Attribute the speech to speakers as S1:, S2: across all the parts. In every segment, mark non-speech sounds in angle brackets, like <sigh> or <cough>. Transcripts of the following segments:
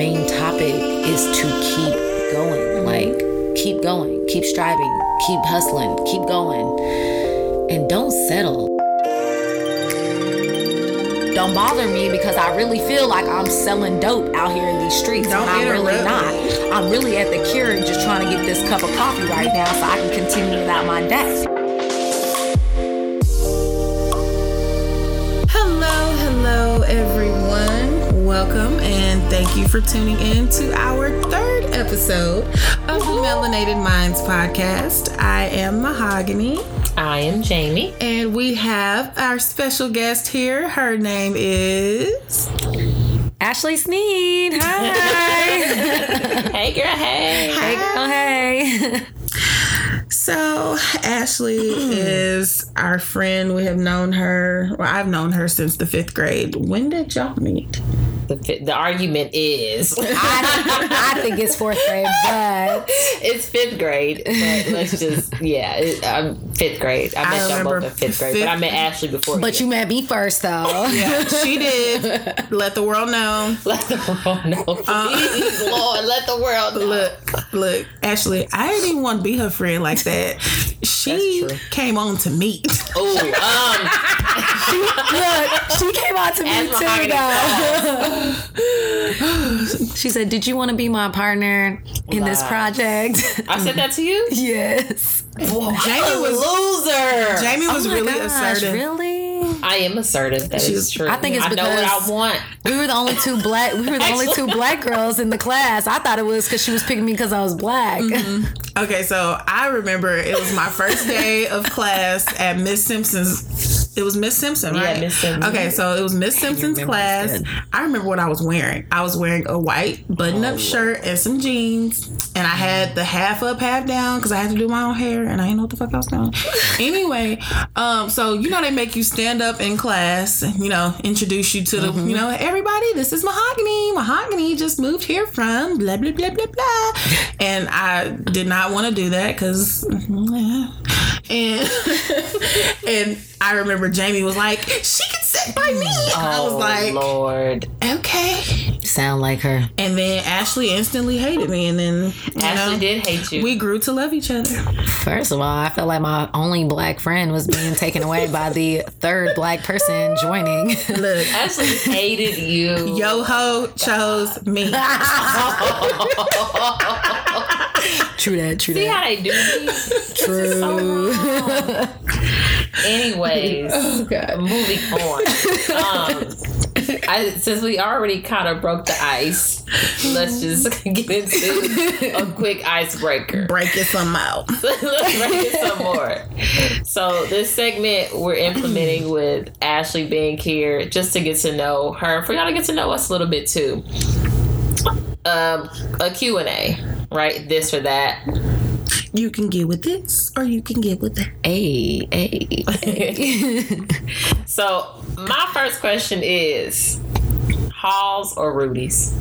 S1: main topic is to keep going. Like, keep going, keep striving, keep hustling, keep going, and don't settle. Don't bother me because I really feel like I'm selling dope out here in these streets.
S2: Don't
S1: and I'm really
S2: interrupt
S1: not. I'm really at the Keurig just trying to get this cup of coffee right now so I can continue without my day.
S2: Hello, hello, everyone. Welcome and thank you for tuning in to our third episode of the Melanated Minds podcast. I am Mahogany,
S3: I am Jamie.
S2: and we have our special guest here. Her name is.
S1: Ashley Sneed. Hi. <laughs>
S3: Hey, girl. Hey.
S1: hey, girl. Hey.
S2: So, Ashley is our friend. We have known her, well, I've known her since the fifth grade. When did y'all meet?
S3: The, fi- the argument is <laughs>
S1: I, I think it's fourth grade, but
S3: it's fifth grade, but let's just yeah, it, I'm fifth grade. I
S2: I
S3: met y'all both in fifth grade,
S2: fifth-
S3: but I met Ashley before.
S1: but you met me first though. <laughs>
S2: Yeah, she did. Let the world know. <laughs>
S3: let the world know, please, Lord, let the world know.
S2: Look, look, Ashley, I didn't even want to be her friend like that. She came on to me.
S3: Oh, um,
S1: Look, she came on to me
S3: As
S1: too
S3: Mahogany
S1: though. She said, "Did you want to be my partner in this project?"
S3: I said that to you. <laughs>
S1: yes.
S2: Jamie was a
S3: loser.
S2: Jamie was
S1: Oh my
S2: really
S1: gosh,
S2: assertive.
S1: Really?
S3: I am assertive. That is
S2: She's-
S3: true.
S1: I think it's because
S3: I know what
S1: because-
S3: I want.
S1: We were the only two black. We were the only two black girls in the class. I thought it was because she was picking me because I was black. Mm-hmm.
S2: Okay, so I remember it was my first day of class at Miss Simpson's. It was Miss Simpson, right? Yeah?
S3: Miss Simpson.
S2: Okay, so it was Miss Simpson's class. I remember what I was wearing. I was wearing a white button-up shirt and some jeans, and I had the half up, half down because I had to do my own hair, and I didn't know what the fuck I was doing. <laughs> anyway, um, so you know they make you stand up in class, and, you know, introduce you to the, you know, everybody. This is Mahogany. Mahogany just moved here from blah blah blah blah blah, <laughs> and I did not want to do that because, and <laughs> and I remember Jamie was like, she can sit by me. And I was
S3: Oh,
S2: like,
S3: Lord.
S2: okay.
S1: Sound like her.
S2: And then Ashley instantly hated me, and then you
S3: Ashley
S2: know,
S3: did hate you.
S2: we grew to love each other.
S1: First of all, I felt like my only black friend was being taken away by the third black person joining.
S2: Look,
S3: Ashley hated you.
S2: yo ho chose me. <laughs>
S1: true that. True
S3: See
S1: that.
S3: See how they do me?
S1: True.
S3: Anyways, moving on. Um, <laughs> I, since we already kind of broke the ice, let's just <laughs> get into a quick icebreaker.
S2: Breaking some out. <laughs>
S3: Let's break it some more. So this segment we're implementing <clears throat> with Ashley being here just to get to know her. For y'all to get to know us a little bit too. Um, a Q&A, right? This or that.
S2: You can get with this, or you can get with that.
S1: hey, hey. <laughs>
S3: So my first question is Halls or Rudy's?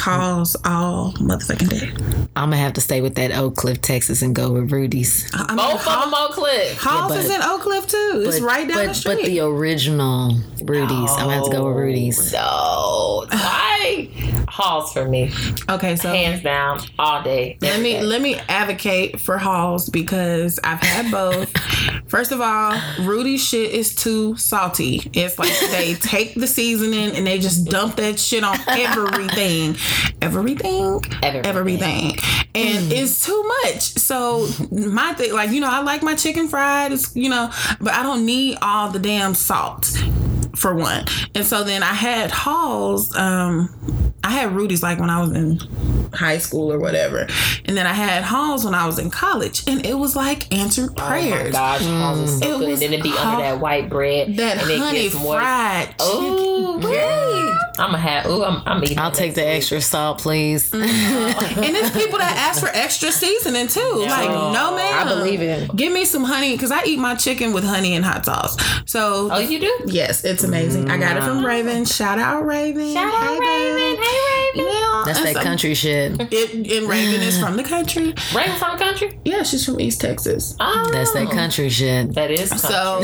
S2: Pause all motherfucking day.
S1: I'm gonna have to stay with that Oak Cliff, Texas, and go with Rudy's.
S2: I mean,
S3: Both of
S2: Hall-
S3: them on cliff.
S2: Halls
S1: Yeah,
S2: is in Oak Cliff too. It's right down
S1: but,
S2: the street.
S1: But the original Rudy's. I'm gonna have to go with Rudy's.
S3: No. Why? Halls for me.
S2: okay, so
S3: Hands down, all day.
S2: let me
S3: day.
S2: let me advocate for Halls because I've had both. <laughs> First of all, Rudy's shit is too salty. It's like they take the seasoning and they just dump that shit on <laughs> everything, everything,
S3: Everything.
S2: everything, and it's too much. So my thing, like you know, I like my chicken fried. It's you know, but I don't need all the damn salt for one. And so then I had Halls. Um, I had Rudy's like when I was in high school or whatever, and then I had Halls when I was in college, and it was like answered prayers.
S3: Oh my
S2: prayers.
S3: gosh, Halls is so
S2: It
S3: good.
S2: was
S3: And then it'd be
S2: hot.
S3: under that white bread.
S2: that
S3: and it
S2: honey
S3: gets moist.
S2: fried
S3: Ooh,
S2: chicken. Yeah.
S3: I'm gonna have. Ooh, I'm, I'm eating.
S1: I'll take the
S3: week.
S1: extra salt, please. <laughs> Oh.
S2: and there's people that ask for extra seasoning too. Like, no man,
S1: I believe it.
S2: Give me some honey because I eat my chicken with honey and hot sauce. So
S3: Oh, you do?
S2: yes, it's amazing. I got it from mm. Raven. Shout out Raven.
S3: Shout out
S2: Hey,
S3: Raven.
S2: girl.
S3: Hey, Raven.
S2: Yeah,
S1: That's that
S2: so-
S1: country shit. shit.
S2: It, and Raven is from the country.
S3: Raven from the country?
S2: Yeah, she's from East Texas.
S3: Oh,
S1: That's that country shit.
S3: That is country.
S2: So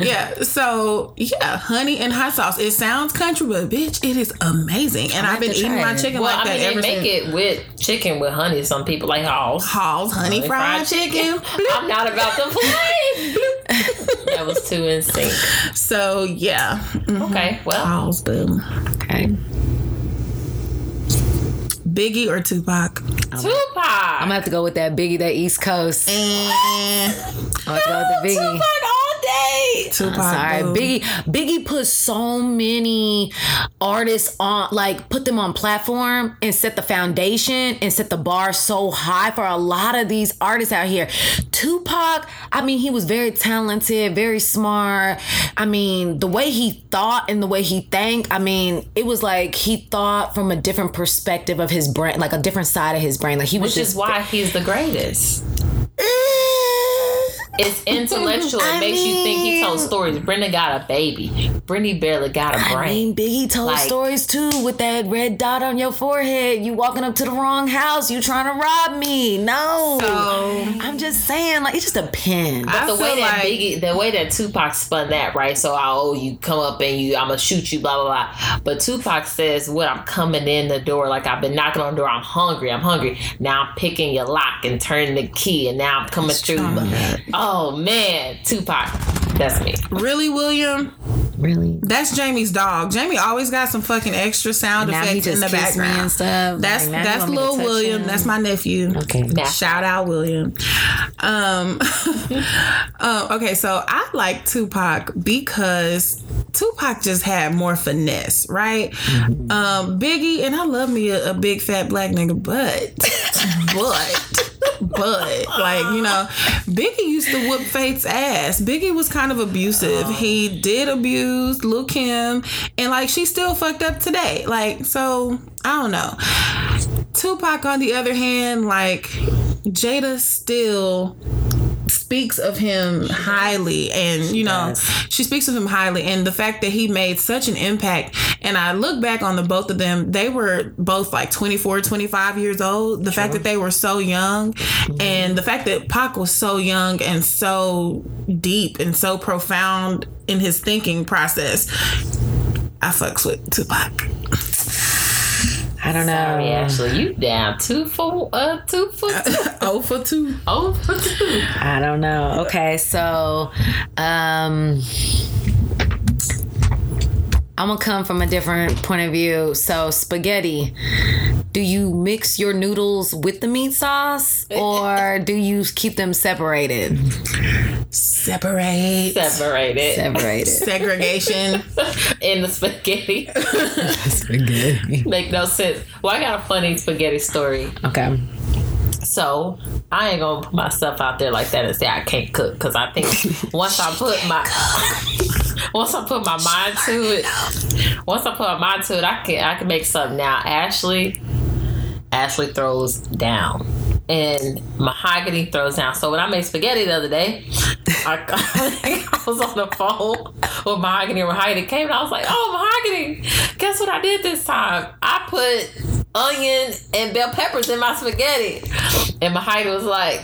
S2: yeah, so yeah, honey and hot sauce. It sounds country, but bitch, it is amazing. And I've
S1: have
S2: been eating
S1: try
S2: my
S1: it.
S2: chicken
S3: well,
S2: like
S3: I mean,
S2: that
S3: they
S2: ever
S3: make it with chicken with honey. Some people like Halls.
S2: Hall's honey, fried, chicken. <laughs>
S3: I'm not about to play. <laughs> that was too in sync.
S2: So yeah, mm,
S3: Okay, well,
S2: Hall's boom.
S1: Okay.
S2: Biggie or Tupac?
S3: Tupac.
S1: I'm gonna have to go with that Biggie, that East Coast.
S2: And
S1: I'm gonna go with the <laughs> Biggie.
S3: Tupac all day.
S2: Tupac.
S1: Sorry,
S2: boom.
S1: Biggie. Biggie put so many artists on, like, put them on platform and set the foundation and set the bar so high for a lot of these artists out here. Tupac, I mean, he was very talented, very smart. I mean, the way he thought and the way he think, I mean, it was like he thought from a different perspective of his brain, like a different side of his brain. Like he was
S3: Which
S1: just
S3: is why he's the greatest. Eh, It's <laughs> intellectual. It
S1: I
S3: makes you think he told stories. Brenda got a baby. Brittany barely got a brain.
S1: I mean, Biggie told
S3: Like-
S1: stories too with that red dot on your forehead. You walking up to the wrong house. You trying to rob me? No.
S2: So-
S1: I'm just saying, like, it's just a pin.
S2: I
S3: the way that
S2: like-
S3: Biggie, the way that Tupac spun that, right? So, I oh, you come up and you, I'm gonna shoot you, blah blah blah. But Tupac says, "When I'm coming in the door, like I've been knocking on the door, I'm hungry, I'm hungry. Now I'm picking your lock and turning the key, and now I'm coming through."
S2: trauma.
S3: Oh, Oh man, Tupac, that's me.
S2: Really, William?
S1: really?
S2: That's Jamie's dog. Jamie always got some fucking extra sound
S1: Now he
S2: effects in the
S1: kissed me and
S2: background.
S1: stuff.
S2: That's
S1: Like,
S2: that's
S1: want to
S2: little William.
S1: him?
S2: That's my nephew.
S1: Okay.
S3: Now,
S2: Shout out William. Um, <laughs> um, okay, so I like Tupac because Tupac just had more finesse, right?
S1: Mm-hmm.
S2: Um, Biggie, and I love me a, a big fat black nigga, but, <laughs> but, but, like, you know, Biggie used to whoop Faith's ass. Biggie was kind of abusive.
S1: Oh.
S2: He did abuse Lil Kim, and like, she still fucked up today. Like, so, I don't know. Tupac, on the other hand, like Jada still speaks of him highly and you know
S1: does.
S2: she speaks of him highly and the fact that he made such an impact. And i look back on the both of them they were both like 24 25 years old. The fact that they were so young mm-hmm. and the fact that Pac was so young and so deep and so profound in his thinking process i fucks with tupac
S1: I don't know.
S3: sorry, Ashley, you down two for uh two for two. <laughs>
S2: oh for two
S3: Oh, for two.
S1: I don't know. Okay, so um I'm gonna come from a different point of view. So spaghetti. Do you mix your noodles with the meat sauce eh, eh, or eh. do you keep them separated?
S2: separate
S3: Separated
S1: Separated. <laughs>
S2: segregation <laughs>
S3: in the spaghetti. <laughs>
S1: spaghetti.
S3: Make no sense. Well, I got a funny spaghetti story.
S1: Okay.
S3: So I ain't gonna put myself out there like that and say I can't cook because I think <laughs> <laughs> once I put my once I put my mind to it, once I put my mind to it, I can I can make something. Now Ashley, Ashley throws down. And mahogany throws down. So when I made spaghetti the other day, I, <laughs> I was on the phone with mahogany and mahogany came and I was like, "Oh, mahogany! Guess what I did this time? I put onion and bell peppers in my spaghetti." And mahogany was like,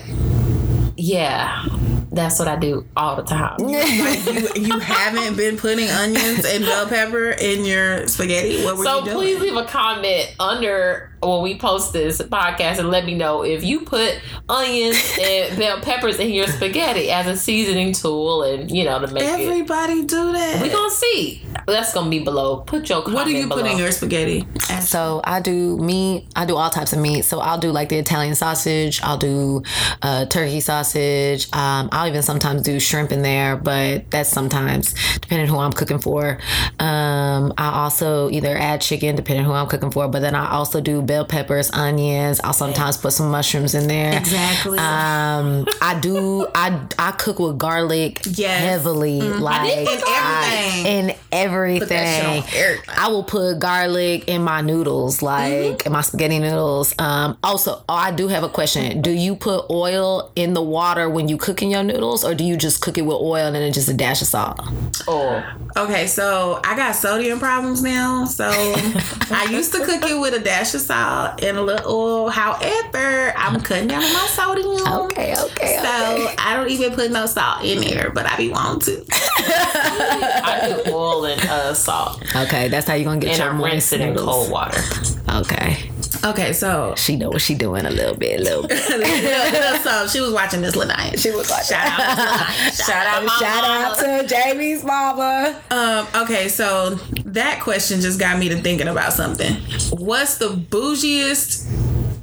S3: "Yeah, that's what I do all the time."
S2: like <laughs> you, you haven't been putting onions and bell pepper in your spaghetti. What were
S3: So
S2: you doing?
S3: please leave a comment under when we post this podcast and let me know if you put onions and <laughs> bell peppers in your spaghetti as a seasoning tool and you know to make it.
S2: Everybody do that.
S3: We're gonna see. That's gonna be below. Put your comment
S2: what do you put in your spaghetti?
S1: So I do meat. I do all types of meat. So I'll do like the Italian sausage. I'll do uh, turkey sausage. Um, I'll even sometimes do shrimp in there, but that's sometimes depending who I'm cooking for. Um, I also either add chicken depending who I'm cooking for, but then I also do bell peppers, onions. I'll sometimes put some mushrooms in there.
S2: Exactly.
S1: Um, I do. I I cook with garlic
S2: Yes.
S1: heavily, like
S2: in everything.
S1: in in everything.
S2: Put that shit on everything.
S1: I will put garlic in my noodles, like
S2: Mm-hmm.
S1: in my spaghetti noodles. Um, also, oh, I do have a question. Do you put oil in the water when you cooking your noodles, or do you just cook it with oil and then just a dash of salt?
S3: Oh,
S2: Okay, so I got sodium problems now. So <laughs> I used to cook it with a dash of salt and a little oil. However, I'm cutting down on my sodium.
S1: Okay, okay,
S2: So I don't even put no salt in there, but I be wanting to. <laughs>
S3: I do oil and uh, salt,
S1: Okay, that's how you're gonna get
S3: and
S1: your
S3: I rinse it in
S1: noodles.
S3: cold water.
S1: Okay,
S2: Okay, so
S1: she know what she doing a little bit, a little bit. <laughs>
S2: so she was watching this Lanaya. She was like, <laughs> shout out,
S3: Shout out, my
S1: Shout out to Jamie's mama.
S2: Um, okay, so that question just got me to thinking about something. What's the bougiest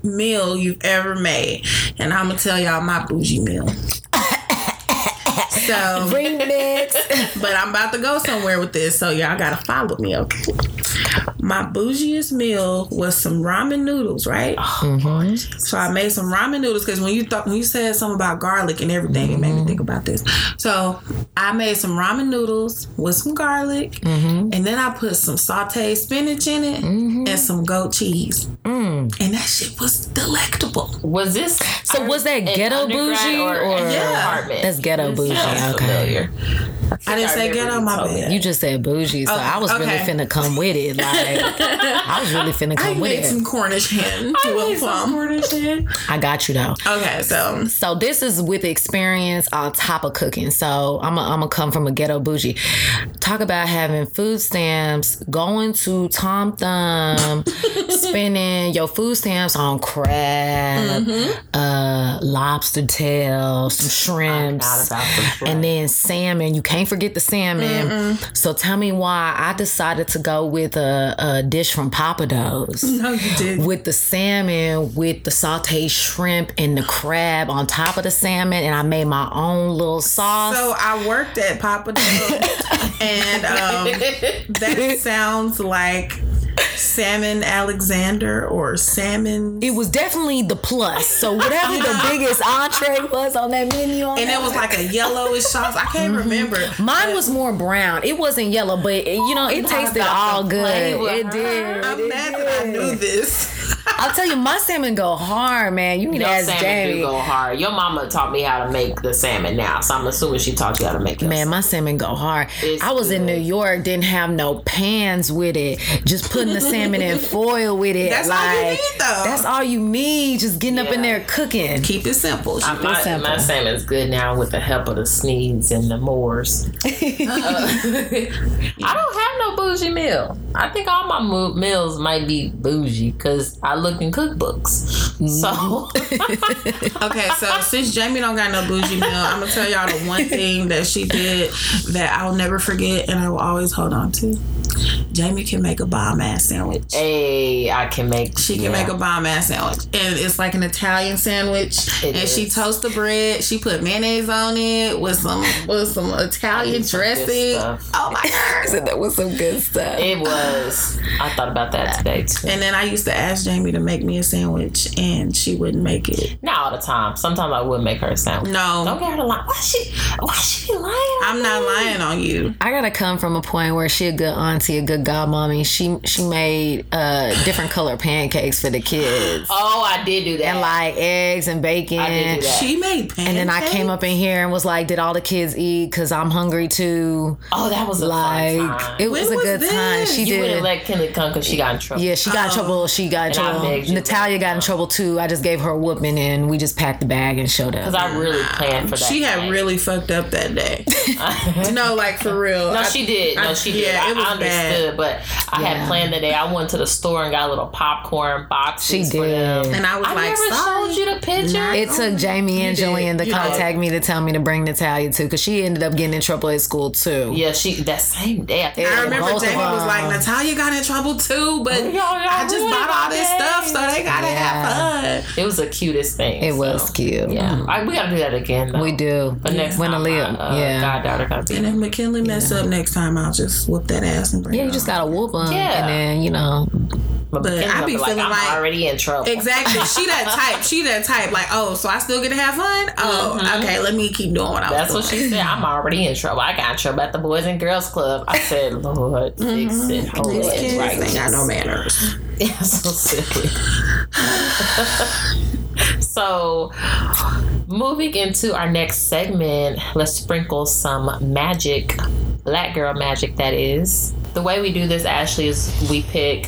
S2: meal you've ever made? And I'm gonna tell y'all my bougie meal. So, <laughs>
S1: Remix.
S2: but I'm about to go somewhere with this, so y'all gotta follow me, okay? My bougiest meal was some ramen noodles, right? Oh, mm-hmm. So I made some ramen noodles because when you thought when you said something about garlic and everything, it made me mm-hmm. think about this. So I made some ramen noodles with some garlic, mm-hmm. and then I put some sauteed spinach in it and some goat cheese, mm. and that shit was delectable.
S3: Was this
S1: So was that ghetto bougie
S3: or,
S1: or-
S3: an
S2: Yeah.
S3: apartment?
S1: That's ghetto bougie, okay.
S3: familiar.
S2: I didn't say
S3: I
S2: get
S3: remember
S2: on my
S3: told me.
S1: You just said bougie, so
S2: Okay,
S1: I was really
S2: okay.
S1: finna come with it. Like I was really finna
S2: I
S1: come with
S2: made
S1: it.
S2: some Cornish hen
S3: I
S2: with
S3: made some. Cornish hen. <laughs>
S1: I got you though.
S2: Okay, so
S1: So this is with experience on top of cooking. So I'm gonna I'm come from a ghetto bougie. Talk about having food stamps, going to Tom Thumb, <laughs> spending your food stamps on crab, uh, lobster tail, some shrimps,
S3: Not about the shrimp.
S1: and then salmon. You can't forget the salmon. So tell me why I decided to go with a, a dish from Pappadeaux's
S2: no, you did.
S1: with the salmon, with the sauteed shrimp and the crab on top of the salmon, and I made my own little sauce.
S2: So I worked at Pappadeaux's, <laughs> and um, that sounds like salmon Alexander or salmon.
S1: it was definitely the plus. So whatever the <laughs> biggest entree was on that menu, on
S2: And
S1: that
S2: it was like a yellowish sauce. I can't mm-hmm. remember.
S1: Mine was more brown. It wasn't yellow, but you know, it tasted all good. It did.
S2: I'm
S1: It
S2: mad
S1: did.
S2: that I knew this.
S1: I'll tell you, my salmon go hard, man. You need to ask
S3: salmon
S1: Jamie.
S3: do go hard. Your mama taught me how to make the salmon now, so I'm assuming she taught you how to make it.
S1: Man, my salmon go hard.
S3: It's
S1: I was in. New York, didn't have no pans with it. Just putting the salmon in foil with it.
S2: That's all you need, though.
S1: That's all you need. Just getting up in
S3: Yeah.
S1: there cooking.
S2: Keep it simple.
S3: I- my,
S1: simple.
S3: my salmon's good now with the help of the Sneeds and the Moors. <laughs> I don't have no bougie meal. I think all my mo- meals might be bougie because I look in cookbooks. So mm-hmm. <laughs>
S2: Okay, so since Jamie don't got no bougie meal, I'm gonna tell y'all the one thing that she did that I'll never forget and I will always hold on to. Jamie can make a bomb ass sandwich.
S3: hey, I can make.
S2: She can
S3: yeah.
S2: make a bomb ass sandwich, and it's like an Italian sandwich.
S3: It
S2: and she
S3: is.
S2: toasts the bread. She put mayonnaise on it with some with some Italian dressing.
S3: stuff.
S2: Oh my god!
S1: that was some good stuff.
S3: It was. I thought about that today too.
S2: And then I used to ask Jamie to make me a sandwich, and she wouldn't make it.
S3: Not all the time. Sometimes I would make her a sandwich.
S2: No.
S3: Don't get her to lie. Why she? Why she be lying?
S2: I'm not
S3: me?
S2: lying on you.
S1: I gotta come from a point where she a good auntie, a good godmommy. She she made uh different color pancakes for the kids.
S3: Oh, I did do that.
S1: And like eggs and bacon.
S3: I did do that.
S2: She made pancakes.
S1: And then I came up in here and was like, "Did all the kids eat? Cause I'm hungry too."
S3: oh, that was a
S1: Like
S3: fun time.
S1: it was
S2: When
S1: a
S2: was
S1: good
S2: this?
S1: time. She
S3: you
S1: did.
S3: wouldn't let Kelly come because she got in trouble.
S1: Yeah, she got in trouble. She got in
S3: And
S1: trouble. Natalia got in trouble too. I just gave her a whooping and we just packed the bag and showed up. Because.
S3: I really planned for that.
S2: She had
S3: night.
S2: really fucked up that day. <laughs> no, like for real.
S3: No,
S2: I-
S3: she did. No,
S2: I-
S3: she did.
S2: yeah,
S3: I,
S2: it was
S3: I understood, but I
S1: Yeah.
S3: had planned the day. I went to the store and got a little popcorn boxes.
S1: She
S3: For them.
S1: did.
S2: And I was
S3: I
S2: like,
S3: never
S2: sorry.
S3: showed you the picture.
S1: It took Jamie and
S2: did.
S1: Jillian to
S2: You did.
S1: contact me to tell me to bring Natalia too, because she ended up getting in trouble at school too.
S3: yeah, she that same day. I, think
S2: I remember
S1: both
S2: Jamie was like, Natalia got in trouble too, but
S3: y'all- y'all
S2: I just bought all this
S3: day.
S2: stuff, so they gotta
S1: Yeah.
S2: have fun.
S3: It was the cutest thing.
S1: It
S3: so,
S1: was cute.
S3: Yeah, I, we gotta do that again. Though.
S1: We do.
S3: But next
S1: when
S3: time,
S1: Aaliyah,
S3: my, uh,
S1: yeah.
S3: goddaughter gotta.
S2: And if McKinley mess up next time, I'll just whoop that ass and bring
S1: Yeah,
S2: it
S1: you just gotta whoop them,
S3: Yeah.
S1: and then you know
S2: But I be
S3: like,
S2: feeling
S3: I'm
S2: like
S3: already in trouble.
S2: Exactly. <laughs> She that type. She that type. Like, oh, so I still get to have fun? Oh, okay. Let me keep doing what I
S3: Mm-hmm. That's
S2: was
S3: what
S2: doing.
S3: she said. I'm already in trouble. I got in trouble at the Boys and Girls Club. I said, Lord, fix it. Hold
S2: These
S3: it
S2: kids
S3: right.
S2: ain't got no manners. <laughs>
S3: Yeah, so silly. <laughs> so, moving into our next segment, let's sprinkle some magic, black girl magic, that is. The way we do this, Ashley, is we pick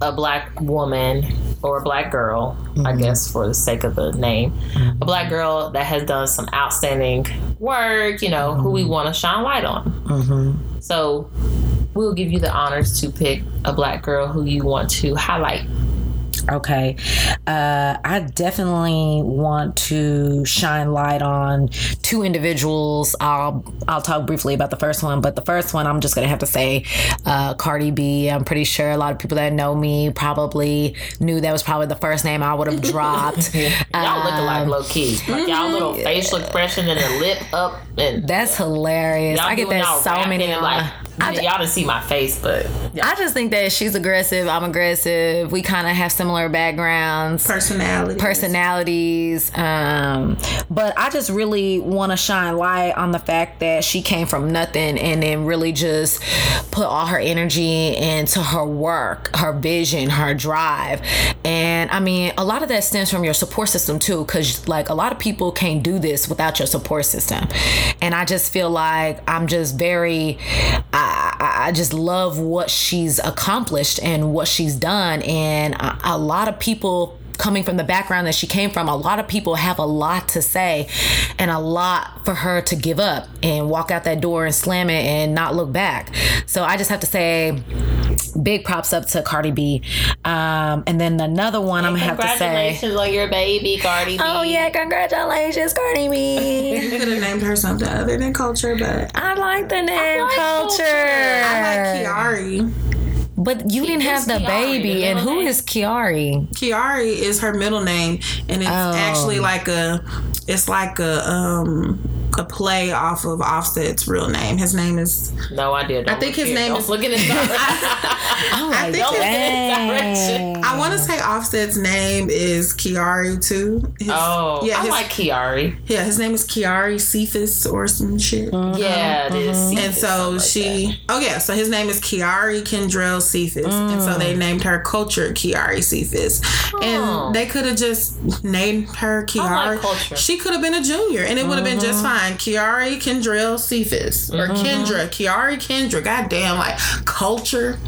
S3: a black woman or a black girl, I mm-hmm. guess, for the sake of the name, a black mm-hmm. girl that has done some outstanding work, you know, who we mm-hmm. want to shine light on. So, we'll give you the honors to pick a black girl who you want to highlight.
S1: Okay. Uh, I definitely want to shine light on two individuals. I'll I'll talk briefly about the first one, but the first one I'm just gonna have to say uh, Cardi B. I'm pretty sure a lot of people that know me probably knew that was probably the first name I would have dropped. <laughs>
S3: Y'all look alike
S1: Um,
S3: low key. Like y'all little facial expression and the lip up and
S1: That's hilarious.
S3: y'all
S1: I get that so many.
S3: like
S1: I
S3: y'all didn't see my face, but
S1: I just think that she's aggressive. I'm aggressive. We kind of have similar backgrounds.
S2: Personality.
S1: personalities. Um, but I just really want to shine light on the fact that she came from nothing and then really just put all her energy into her work, her vision, her drive. And I mean, a lot of that stems from your support system too, because like a lot of people can't do this without your support system. And I just feel like I'm just very, I, I I just love what she's accomplished and what she's done. And a, a lot of people coming from the background that she came from, a lot of people have a lot to say and a lot for her to give up and walk out that door and slam it and not look back. So I just have to say, big props up to Cardi B. Um, and then another one I'm gonna have to say.
S3: congratulations on your baby, Cardi B.
S1: Oh yeah, congratulations, Cardi B. <laughs>
S2: You could have named her something other than culture, but
S1: I like the name
S3: like
S1: culture.
S3: Culture.
S2: I like Kiari.
S1: But you didn't have the
S3: Kiari,
S1: baby,
S3: the
S1: and who
S3: name?
S1: is Kiari?
S2: Kiari is her middle name, and it's
S1: Oh.
S2: actually like a, it's like a um a play off of Offset's real name. His name is
S3: No idea. Don't
S2: I think his
S3: here.
S2: name
S3: Don't
S2: is-
S3: look at.
S1: I'm <laughs>
S2: I think
S3: Don't look his
S2: I want to say Offset's name is Kiari too. His,
S3: Oh,
S2: yeah,
S3: I
S2: his,
S3: like Kiari.
S2: yeah, his name is Kiari Cephus or some shit.
S3: Yeah, it is.
S2: Uh-huh,
S3: uh-huh.
S2: And
S3: so like
S2: she, oh yeah, so his name is Kiari Kendrell Cephus, and so they mm. named her Culture Kiari Cephus,
S3: Oh.
S2: and they could have just named her Kiari.
S3: like.
S2: She could have been a junior, and it would have been just mm-hmm. fine. Kiari Kendrell Cephus or Kendra Kiari Kendra. Goddamn, like Culture.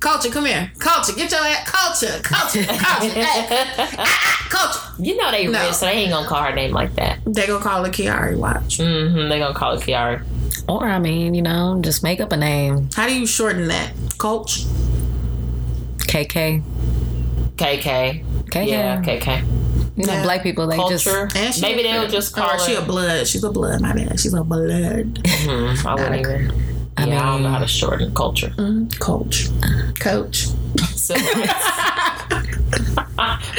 S2: Culture, come here. Culture, get your ass. Culture, culture, culture, <laughs> hey. Ah, ah, culture.
S3: You know they
S2: No.
S3: rich, so they ain't gonna call her name like that.
S2: They gonna call it Kiari. Watch.
S3: hmm They gonna call it Kiari.
S1: Or I mean, you know, just make up a name.
S2: How do you shorten that? Culture.
S1: KK.
S3: KK.
S1: KK.
S3: Yeah, KK.
S1: You know,
S2: Yeah.
S1: black people they
S3: Culture.
S2: And she
S3: Maybe
S2: a-
S3: they'll just
S2: or
S3: call
S2: she a blood. She's a blood. My bad. She's a blood.
S3: Hmm, I wouldn't even.
S1: I
S3: yeah, I don't know how to shorten culture.
S2: Coach. Coach.
S3: Civil rights.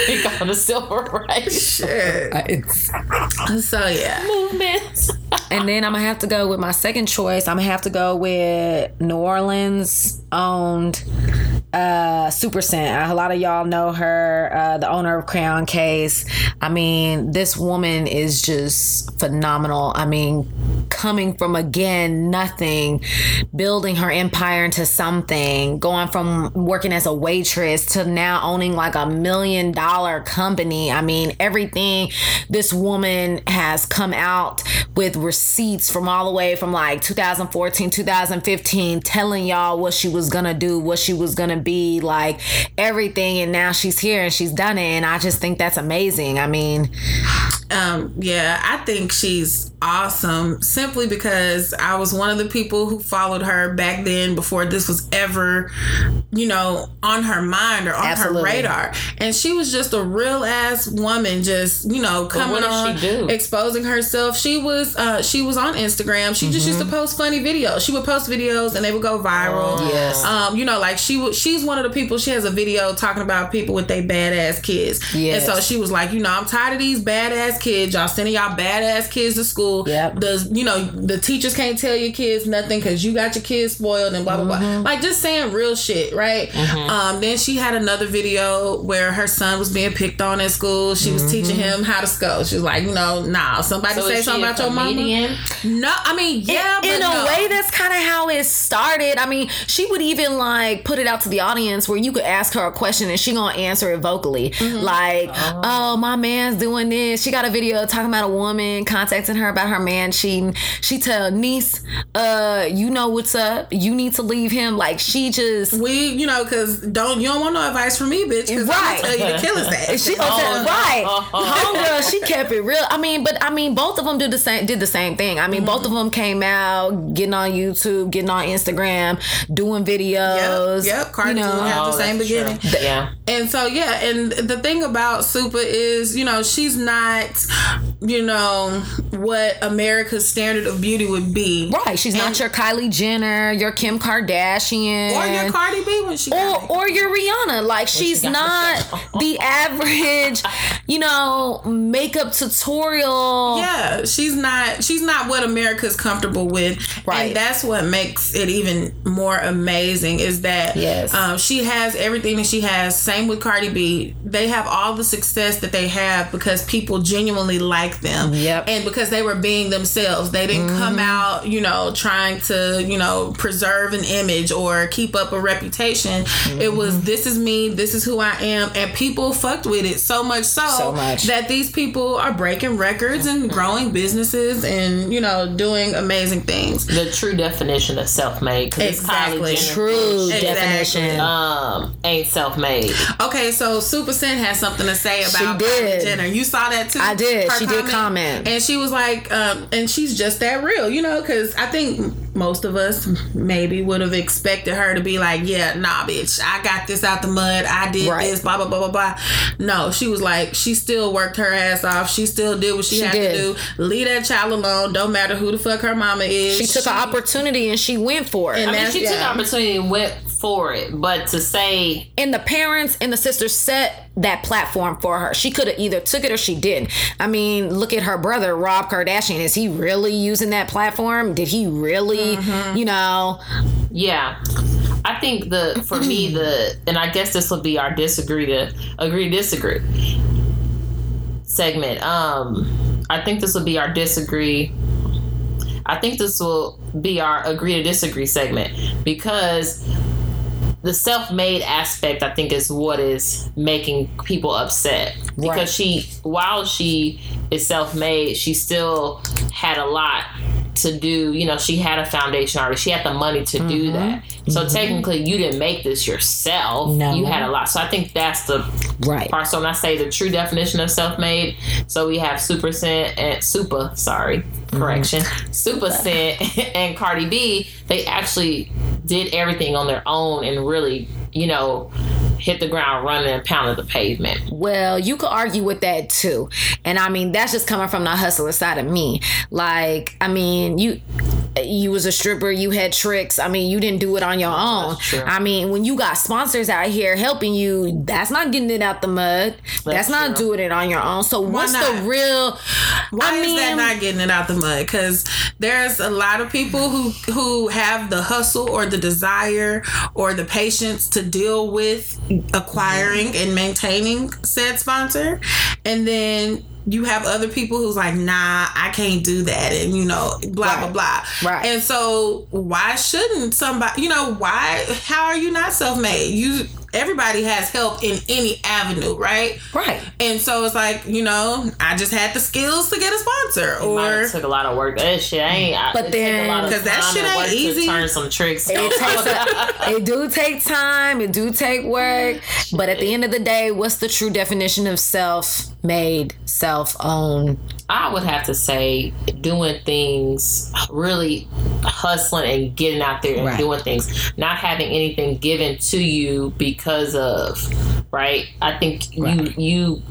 S3: we got the civil rights
S2: Shit.
S1: just.
S2: So yeah.
S3: movement.
S1: And then I'm gonna have to go with my second choice. I'm gonna have to go with New Orleans owned uh Supa Cent. A lot of y'all know her, uh, the owner of Crayon Case. I mean, this woman is just phenomenal. I mean, coming from again nothing, building her empire into something, going from working as a waitress to now owning like a million dollar company. I mean, everything this woman has come out with receipts from all the way from like 2014, 2015, telling y'all what she was gonna do, what she was gonna be, like everything. And now she's here and she's done it. And I just think that's amazing. I mean,
S2: Um, yeah, I think she's awesome simply because I was one of the people who followed her back then before this was ever, you know, on her mind or on
S1: Absolutely.
S2: her radar. And she was just a real ass woman, just, you know, coming on, exposing herself. She was uh she was on Instagram. She just used to
S3: Mm-hmm.
S2: post funny videos. She would post videos and they would go viral.
S1: Yes.
S2: Um, you know, like she would she she's one of the people. She has a video talking about people with their badass kids.
S1: Yes.
S2: And so she was like, you know, I'm tired of these badass kids. Y'all sending y'all badass kids to school.
S1: Yep.
S2: Does you know the teachers can't tell your kids nothing because you got your kids spoiled and blah blah
S1: Mm-hmm.
S2: blah. Like just saying real shit, right? Um. Then she had another video where her son was being picked on at school. She was teaching
S1: Mm-hmm.
S2: him how to skull. She was like, you know, nah. Somebody
S3: So
S2: say something about your mama. No, I mean, yeah,
S1: in, in
S2: but
S1: a
S2: no.
S1: way that's kind of how it started i mean she would even like put it out to the audience where you could ask her a question and she gonna answer it vocally
S2: Mm-hmm.
S1: like oh. my man's doing this she got a video talking about a woman contacting her about her man cheating she tell niece uh you know what's up you need to leave him like she just
S2: we, you know, because don't you don't want no advice from me, bitch. Because
S1: Right.
S2: I'm gonna tell you to kill his ass.
S1: She gonna tell- right, homegirl. She kept it real. I mean, but I mean, both of them did the same. Did the same thing. I mean, both of them came out getting on YouTube, getting on Instagram, doing videos.
S2: Yep, yep. Cardi
S1: you know,
S2: B had
S3: Oh,
S2: the same beginning.
S3: true. Yeah.
S2: And so yeah, and the thing about Supa is, you know, she's not, you know, what America's standard of beauty would be.
S1: right. She's not your Kylie Jenner, your Kim Kardashian,
S2: Or your Cardi B when she
S1: or, or your Rihanna. Like she's not <laughs> the average, you know, makeup tutorial.
S2: Yeah, she's not she's not what America's comfortable with.
S1: Right.
S2: And that's what makes it even more amazing is that
S1: Yes.
S2: um, she has everything that she has. Same with Cardi B. They have all the success that they have because people genuinely like them.
S1: Yep.
S2: And because they were being themselves. They didn't come mm-hmm. out, you know, trying to, you know, preserve an image or keep up a reputation. It was mm-hmm. this is me, this is who I am, and people fucked with it so much so,
S1: So much.
S2: that these people are breaking records and mm-hmm. growing businesses and, you know, doing amazing things.
S3: The true definition of self-made. 'cause it's
S2: Exactly.
S3: Kylie
S1: True
S2: Exactly.
S1: definition.
S3: Um, ain't self-made.
S2: Okay, so Supa Cent has something to say about
S1: She did.
S2: Kylie Jenner. You saw that too.
S1: I did.
S2: Her
S1: She did comment.
S2: and she was like, um, and she's just that real, you know, because I think most of us maybe would have expected her to be like, yeah, nah, bitch, I got this out the mud. I did
S1: Right.
S2: this, blah blah blah blah blah. No, she was like, she still worked her ass off. She still did what she,
S1: She
S2: had
S1: did.
S2: to do. Leave that child alone. Don't matter who the fuck her mama is.
S1: She took an opportunity and she went for it.
S2: And
S3: I mean,
S2: That's-
S3: she took
S2: an
S3: opportunity and went for it, but to say
S1: and the parents and the sisters set that platform for her. She could have either took it or she didn't. I mean, look at her brother, Rob Kardashian. Is he really using that platform? Did he really,
S2: Mm-hmm.
S1: you know?
S3: Yeah. I think the for me <clears throat> the and I guess this will be our disagree to agree disagree segment. Um I think this will be our disagree I think this will be our agree to disagree segment because the self-made aspect I think is what is making people upset because
S1: Right.
S3: she while she is self-made she still had a lot to do you know she had a foundation already. She had the money to do mm-hmm. that. So mm-hmm. technically you didn't make this yourself.
S1: No.
S3: you had a lot. So I think that's the
S1: Right.
S3: part. So when I say the true definition of self-made so we have Supa Cent and super sorry mm-hmm. correction. Supa Cent <laughs> <laughs> and Cardi B they actually did everything on their own and really you know hit the ground running and pounded the pavement
S1: Well, you could argue with that too. And I mean, that's just coming from the hustler side of me. Like, I mean, you you was a stripper, you had tricks. I mean, you didn't do it on your own. I mean, when you got sponsors out here helping you, that's not getting it out the mud. That's, not
S3: true.
S1: doing it on your own. So what's
S2: not?
S1: the real
S2: Why
S1: I
S2: is
S1: mean,
S2: that not getting it out the mud? Because there's a lot of people who who have the hustle or the desire or the patience to deal with acquiring and maintaining said sponsor, and then you have other people who's like, nah, I can't do that, and you know, blah blah blah.
S1: Right.
S2: And so, why shouldn't somebody? You know, why? How are you not self made? You everybody has help in any avenue, right?
S1: Right.
S2: And so it's like, you know, I just had the skills to get a sponsor
S3: Might
S2: or
S3: have took a lot of work that shit ain't
S1: But
S3: it take
S1: then-
S3: a lot of
S2: 'Cause that shit ain't
S3: work to
S2: easy.
S3: turn some tricks
S1: It takes a, <laughs> it do take time, it do take work, but at the end of the day, what's the true definition of self-made, self-owned?
S3: I would have to say doing things really hustling and getting out there and
S1: Right.
S3: doing things, not having anything given to you because of right. I think
S1: Right.
S3: you you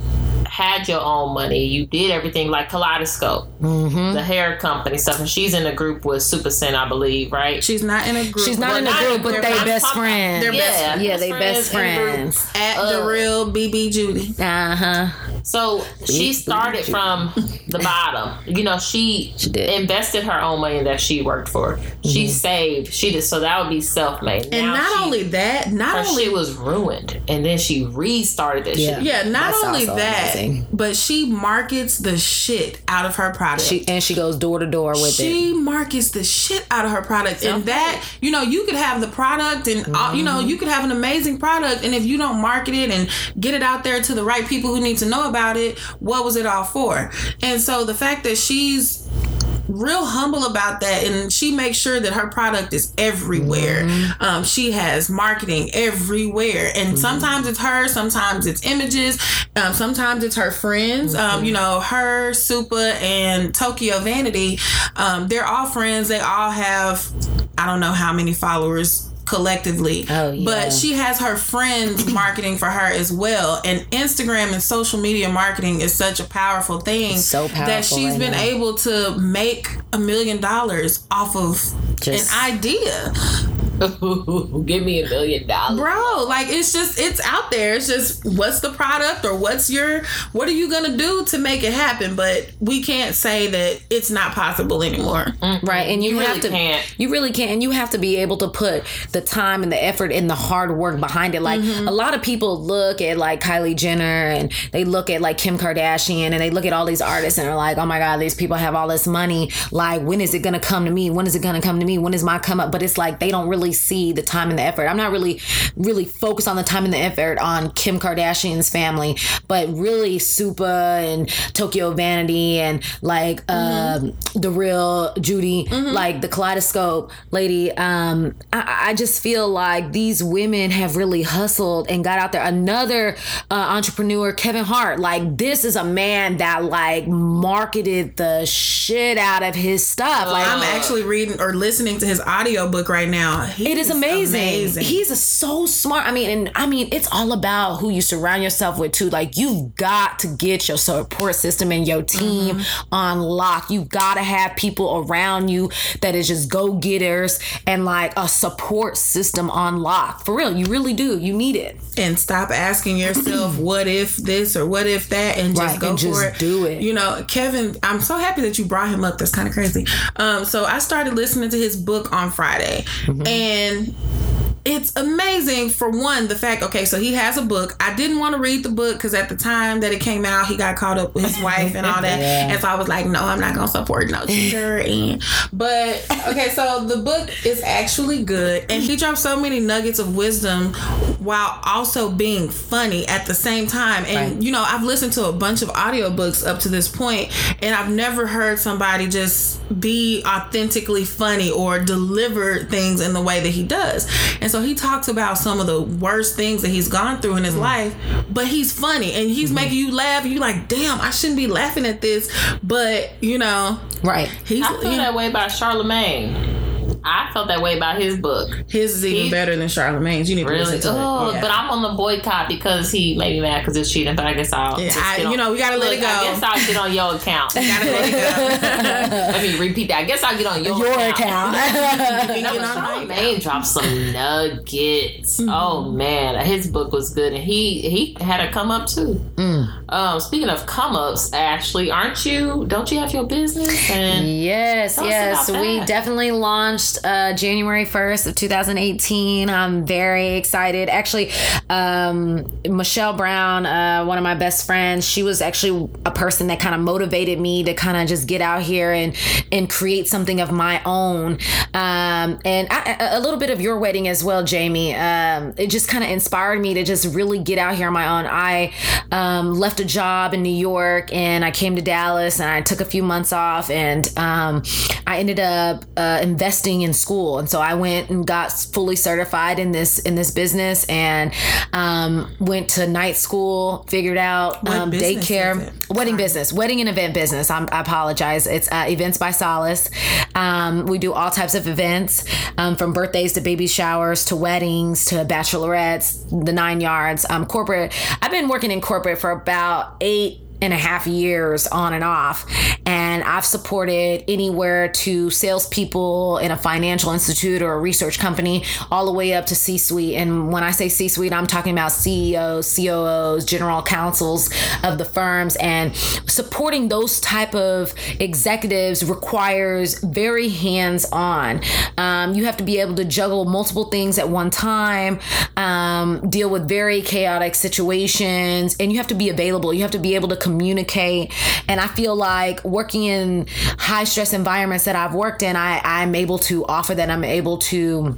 S3: had your own money. You did everything like Kaleidoscope,
S1: Mm-hmm.
S3: the hair company stuff, and she's in a group with Supa Cent, I believe, right?
S2: She's not in a group.
S1: She's not
S3: Well,
S1: in a group, but
S2: they're
S1: best
S3: talking-
S1: friends.
S2: they're best
S3: yeah,
S1: yeah, they best
S3: in
S1: friends.
S2: at the
S3: Uh,
S2: real BB Judy.
S1: Uh huh.
S3: So she started from the <laughs> bottom. You know, she,
S1: She did. Mm-hmm.
S3: invested her own money that she worked for. She saved. She did. So that would be self made.
S2: And not only that, not
S3: her
S2: only
S3: shit was ruined, and then she restarted that
S1: Yeah.
S3: shit.
S2: yeah, not
S1: That's
S2: only that,
S1: amazing.
S2: but she markets the shit out of her product.
S1: She and she goes door to door with it.
S2: she markets the shit out of her product and that you know you could have the product and all, you
S1: Mm-hmm.
S2: know you could have an amazing product and if you don't market it and get it out there to the right people who need to know about it what was it all for? And so the fact that she's real humble about that and she makes sure that her product is everywhere.
S1: Mm-hmm.
S2: um, she has marketing everywhere. And sometimes it's her sometimes it's images. Um, sometimes it's her friends.
S1: Mm-hmm.
S2: um, you know her Supa and tokyo vanity. Um, they're all friends. They all have i don't know how many followers collectively
S1: Oh, yeah.
S2: but she has her friends <clears throat> marketing for her as well and instagram and social media marketing is such a powerful thing
S1: so
S2: that
S1: powerful
S2: she's
S1: right
S2: been
S1: now.
S2: able to make a million dollars off of
S1: Just-
S2: an idea <laughs>
S3: Give me a million dollars.
S2: bro like it's just it's out there it's just what's the product or what's your what are you gonna do to make it happen but we can't say that it's not possible anymore
S1: Right, and you,
S3: You
S1: have
S3: really
S1: to,
S3: can't.
S1: you really can't, and you have to be able to put the time and the effort and the hard work behind it. Like
S2: Mm-hmm.
S1: a lot of people look at like Kylie Jenner and they look at like Kim Kardashian and they look at all these artists and are like, oh my god, these people have all this money. Like, when is it gonna come to me? When is it gonna come to me? When is my come up? But it's like they don't really see the time and the effort. I'm not really, really focused on the time and the effort on Kim Kardashian's family, but really Supa and Tokyo Vanity and like um, the real Judy, like the Kaleidoscope lady. Um, I, I just feel like these women have really hustled and got out there. Another uh, entrepreneur, Kevin Hart, like this is a man that like marketed the shit out of his stuff. Like
S2: i'm actually reading or listening to his audiobook right now He
S1: it is amazing. He's a, so smart. I mean, and I mean, it's all about who you surround yourself with too. Like you've got to get your support system and your team
S2: Mm-hmm.
S1: on lock. You got to have people around you that is just go getters and like a support system on lock. For real, you really do. You need it.
S2: and stop asking yourself <clears throat> what if this or what if that and just
S1: Right,
S2: go
S1: and
S2: for
S1: just
S2: it
S1: do it.
S2: you know kevin i'm so happy that you brought him up that's kind of crazy um so i started listening to his book on friday
S1: Mm-hmm.
S2: and and it's amazing for one the fact okay so he has a book. I didn't want to read the book because at the time that it came out he got caught up with his wife and all that. <laughs>
S1: Yeah.
S2: and so i was like no i'm not gonna support no cheater <laughs> and but okay so the book is actually good and he dropped so many nuggets of wisdom while also being funny at the same time. And
S1: Right.
S2: you know i've listened to a bunch of audiobooks up to this point and i've never heard somebody just be authentically funny or deliver things in the way that he does. And so he talks about some of the worst things that he's gone through in his life but he's funny and
S1: Mm-hmm.
S2: he's making you laugh and you're like damn i shouldn't be laughing at this but you know
S1: Right.
S2: he's
S3: I feel
S2: he-
S3: that way about Charlemagne. I felt that way about his book.
S2: his is even
S3: He-
S2: better than charlemagne's you need to
S3: Really?
S2: listen to
S3: Oh,
S2: it Yeah.
S3: but I'm on the boycott because he made me mad because it's cheating. But I guess I'll.
S2: Yeah,
S3: just
S2: I-
S3: on-
S2: you know, we gotta let
S3: Look,
S2: it go.
S3: I guess I'll get on your account. <laughs>
S2: Gotta let it go. <laughs>
S3: Let me repeat that. I guess I'll get on your,
S1: Your
S3: account.
S1: account.
S3: No,
S2: Get
S3: but
S2: on my
S3: Charlemagne dropped some nuggets.
S2: Mm-hmm.
S3: Oh man, his book was good, and he he had a come up too.
S2: Mm.
S3: Um, speaking of come ups, Ashley, aren't you? Don't you have your business? And
S1: Yes, yes. We definitely launched uh, January 1st of 2018. I'm very excited. Actually, um, Michelle Brown, uh, one of my best friends, she was actually a person that kind of motivated me to kind of just get out here and and create something of my own. Um, and I, a a little bit of your wedding as well, Jamie. Um, it just kind of inspired me to just really get out here on my own. I um, left a job in New York and I came to Dallas and I took a few months off and um, I ended up uh, investing in school, and so I went and got fully certified in this in this business, and um, went to night school, figured out um, daycare, wedding business, wedding and event business. I'm, I apologize. It's uh, Events by Solace. Um, we do all types of events, um, from birthdays to baby showers to weddings to bachelorettes, the nine yards. Um, corporate. I've been working in corporate for about eight and a half years on and off. And I've supported anywhere to salespeople in a financial institute or a research company, all the way up to C suite. And when I say C suite, I'm talking about CEOs, COOs, general counsels of the firms. And supporting those type of executives requires very hands on. Um, you have to be able to juggle multiple things at one time, um, deal with very chaotic situations, and you have to be available. You have to be able to communicate. And I feel like working in high stress environments that I've worked in, I, I'm able to offer that. I'm able to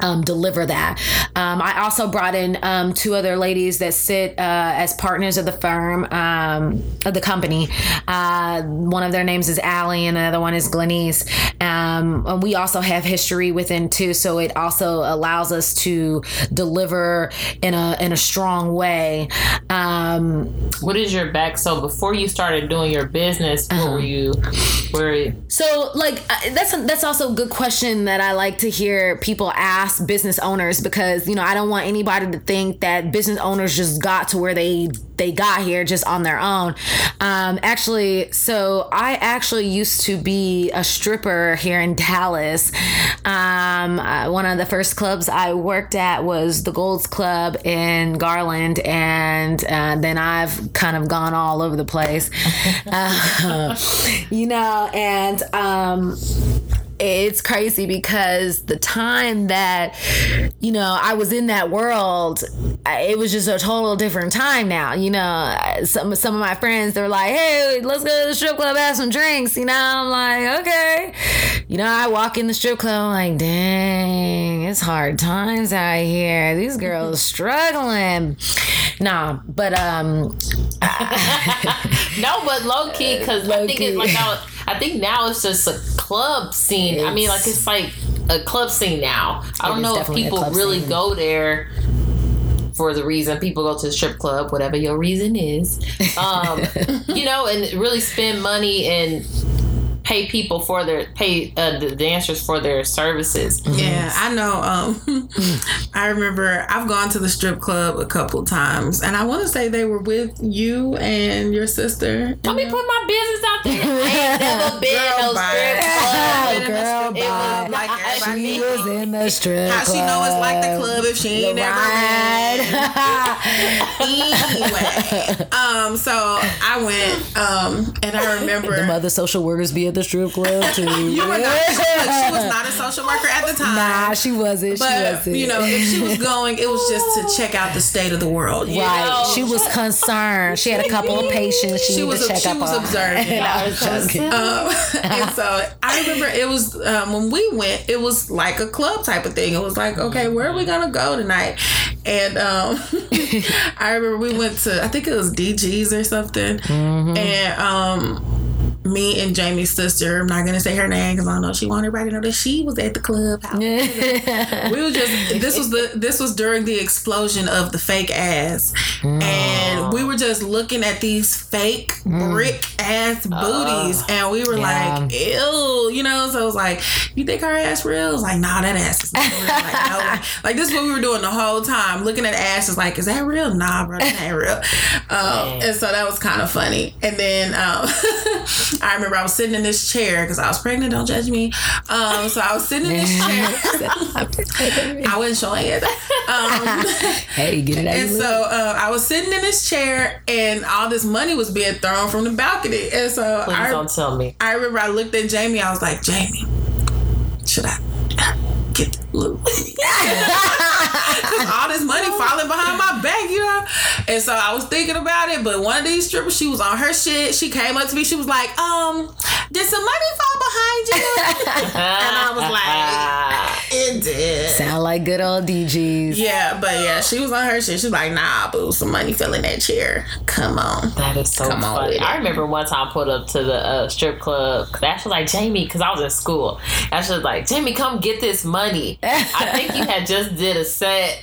S1: um, deliver that. Um, I also brought in um, two other ladies that sit uh, as partners of the firm, um, of the company. Uh, one of their names is Allie, and the other one is Glenise. Um, and we also have history within too, so it also allows us to deliver in a in a strong way. Um,
S3: What is your back? So before you started doing your business, what were you? Where
S1: So, like, that's that's also a good question that I like to hear people ask business owners because you know I don't want anybody to think that business owners just got to where they they got here just on their own. Um, actually, so I actually used to be a stripper here in Dallas. Um, uh, one of the first clubs I worked at was the Golds Club in Garland, and uh, then I've kind of gone all over the place. <laughs> Uh, <laughs> you know, and um, it's crazy because the time that you know I was in that world, it was just a total different time now. You know, some some of my friends they're like, "Hey, let's go to the strip club, have some drinks." You know, I'm like, "Okay." You know, I walk in the strip club, I'm like, "Dang, it's hard times out here. These girls <laughs> struggling." Nah, but um, <laughs> <laughs>
S3: no, but low key because I think it's like now. I think now it's just a club scene. I mean, like it's like a club scene now. I don't know if people really
S1: scene.
S3: go there for the reason people go to the strip club, whatever your reason is. Um, <laughs> you know, and really spend money and pay people for their pay uh, the dancers for their services.
S2: Yeah, I know. Um, <laughs> I remember I've gone to the strip club a couple times, and I want to say they were with you and your sister.
S3: Let me put my business out there. I ain't <laughs> never been
S2: Girl,
S3: no
S2: bye.
S3: strip club. <laughs>
S2: Been in the
S1: girl,
S2: strip club like everybody
S1: she was in the strip
S2: How she know it's like the club if she ain't never been? anyway, um, so I went, um, and I remember the
S1: Other social workers be at the strip club too. <laughs>
S2: you were not. She, she was not a social worker at the time.
S1: Nah, she wasn't. she
S2: But
S1: wasn't.
S2: you know, if she was going, it was just to check out the state of the world. you
S1: right?
S3: know,
S1: she was concerned. She had a couple of patients. She,
S2: She was
S1: to check
S2: she was
S1: on.
S2: observant. <laughs>
S1: I was joking.
S2: Um, <laughs> and so I remember it was um, when we went, it was like a club type of thing. It was like, okay, where are we gonna go tonight? And um, I remember we went to, I think it was DG's or something, and um. Me and Jamie's sister, I'm not gonna say her name because I don't know she wanted everybody to know that she was at the clubhouse. <laughs> we were just this was the this was during the explosion of the fake ass. And we were just looking at these fake brick ass booties and we were
S1: Yeah.
S2: like ew you know? So it was like you think her ass real? It's like nah that ass is not real. Like, <laughs> no. Like this is what we were doing the whole time looking at ass is like is that real? Nah bro that ain't real. <laughs> Um, and so that was kind of funny. And then um, I remember I was sitting in this chair because I was pregnant don't judge me um, so I was sitting in this <laughs> chair I wasn't showing it. Um, <laughs>
S1: hey, get it out.
S2: and so uh, I was sitting in this chair, and all this money was being thrown from the balcony. And so
S3: Please
S2: I,
S3: don't tell me.
S2: I remember I looked at Jamie. I was like, Jamie, should I get the blue? <laughs> Because all this money falling behind my back, you know. And so I was thinking about it. But one of these strippers, she was on her shit. She came up to me. She was like, um, did some money fall behind you? <laughs> and I was like, <laughs> it did.
S1: Sound like good old DGs.
S2: Yeah, but yeah, she was on her shit. She's like, nah, boo, some money fell in that chair. Come on.
S3: That is so
S2: Come
S3: funny.
S2: with.
S3: I remember one time I pulled up to the uh, strip club. Cause Ashley was like, Jamie, because I was in school. Ashley was like, Jamie, come get this money. I think you had just did a set.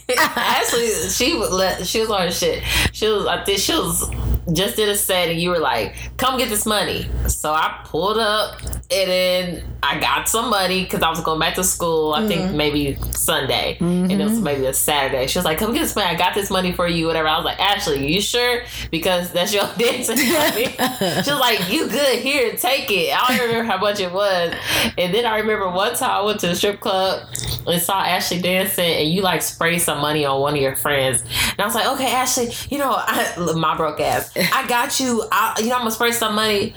S3: <laughs> Ashley, she let she was on her shit. She was I think she was just did a set and you were like, come get this money. So I pulled up and then I got some money because I was going back to school. I
S2: Mm-hmm.
S3: think maybe Sunday and it was maybe a Saturday. She was like, come get this money. I got this money for you, whatever. I was like, Ashley, you sure? Because that's your <laughs> dancing money. <laughs> she was like, you good here, take it. I don't remember how much it was. And then I remember one time I went to the strip club and saw Ashley dancing and you like sprayed some money on one of your friends. And I was like, okay, Ashley, you know, I, my broke ass. I got you. I, you know, I'm gonna spray some money.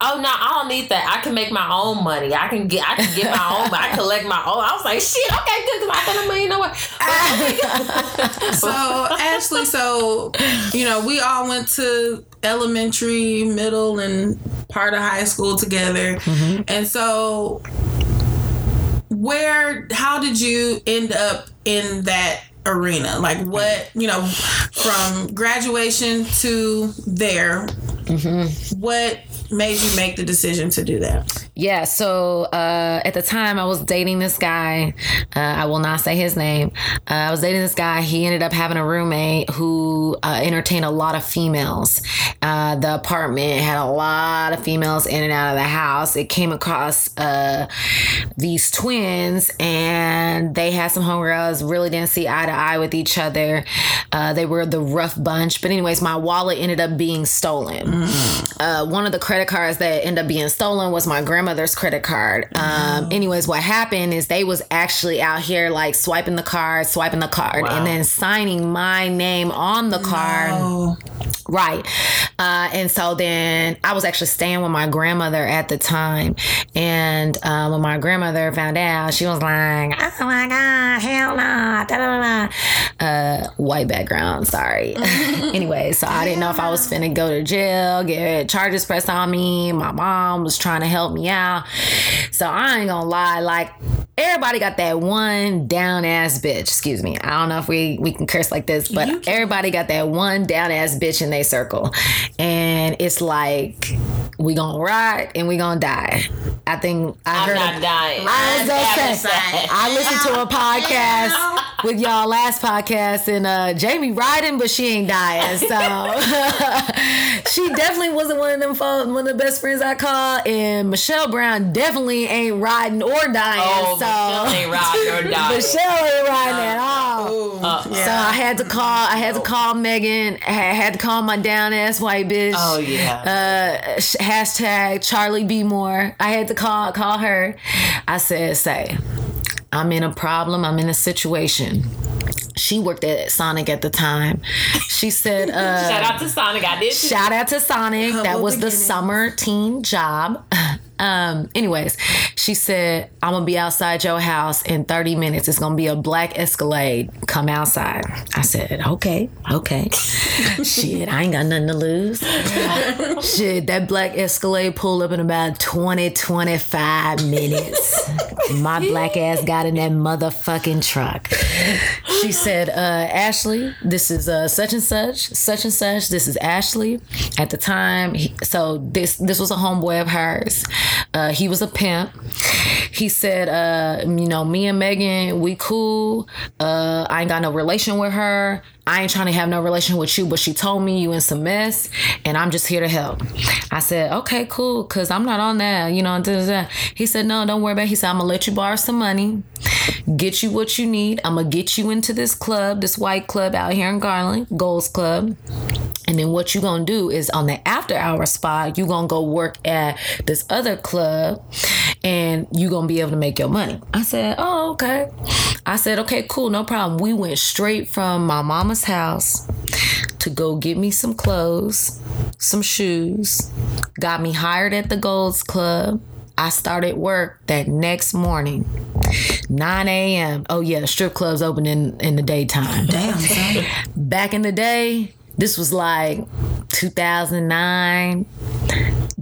S3: Oh no, I don't need that. I can make my own money. I can get I can get my own I collect my own. I was like, shit, okay, good, because I got a million away.
S2: So Ashley, so you know, we all went to elementary, middle, and part of high school together, mm-hmm. and so where, how did you end up in that arena? Like, what you know, from graduation to there, mm-hmm. what made you make the decision to do that?
S1: Yeah, so uh, at the time I was dating this guy. Uh, I will not say his name. Uh, I was dating this guy. He ended up having a roommate who uh, entertained a lot of females. Uh, the apartment had a lot of females in and out of the house. It came across uh, these twins, and they had some homegirls. Really didn't see eye to eye with each other. Uh, they were the rough bunch. But anyways, my wallet ended up being stolen. Uh, one of the credit cards that end up being stolen was my grandmother's credit card. Um, anyways, what happened is they was actually out here like swiping the card, swiping the card, and then signing my name on the card.
S2: Oh,
S1: Right. Uh, and so then I was actually staying with my grandmother at the time. And uh, when my grandmother found out, she was like, oh my God, hell no. Da, da, da. Uh, white background, sorry. <laughs> <laughs> anyway, so I didn't know if I was finna go to jail, get charges pressed on me. My mom was trying to help me out. So I ain't gonna lie, like, everybody got that one down ass bitch. Excuse me. I don't know if we, we can curse like this, but everybody got that one down ass bitch in their circle. And it's like, we gonna ride and we gonna die. I think I
S3: I'm
S1: heard
S3: not
S1: a-
S3: dying.
S1: I was gonna say. I listened to a <laughs> podcast with y'all last podcast, and uh, Jamie riding, but she ain't dying. So <laughs> she definitely wasn't one of them fo- one of the best friends I call, and Michelle Brown definitely ain't riding or dying.
S3: Oh,
S1: so
S3: Michelle ain't riding or <laughs> dying.
S1: Michelle ain't riding at all.
S2: Ooh,
S3: Uh,
S1: So I had to call. I had to call Megan. I had to call my down ass white bitch.
S3: Oh yeah.
S1: Uh, hashtag Charlie B Moore. I had to call call her. I said, "Say, I'm in a problem. I'm in a situation." She worked at Sonic at the time. She said, <laughs> uh,
S3: Shout out to Sonic. I did.
S1: Shout out to Sonic. that
S2: Humble
S1: was the summer teen job. <laughs> Um, anyways, she said, I'm gonna be outside your house in 30 minutes. It's gonna be a black Escalade. Come outside. I said, okay, okay. <laughs> Shit, I ain't got nothing to lose. Shit, that black Escalade pulled up in about 20, 25 minutes. My black ass got in that motherfucking truck. She said, uh, Ashley, this is uh, such and such, such and such. This is Ashley. At the time, he, so this this was a homeboy of hers. Uh, he was a pimp. He said, uh, you know, me and Megan, we cool. Uh, I ain't got no relation with her. I ain't trying to have no relation with you, but she told me you in some mess, and I'm just here to help. I said, okay, cool, cause I'm not on that, you know. Da, da, da. He said, no, don't worry about. it. He said, I'm gonna let you borrow some money, get you what you need. I'm gonna get you into this club, this white club out here in Garland, Gold's Club. And then what you gonna do is on the after hour spot, you gonna go work at this other club and you gonna be able to make your money. I said, Oh, okay. I said, okay, cool, no problem. We went straight from my mama's house to go get me some clothes, some shoes, got me hired at the Golds Club. I started work that next morning, 9 a.m. Oh yeah, strip club's open in, in the daytime.
S2: damn, son. <laughs>
S1: Back in the day, this was like 2009.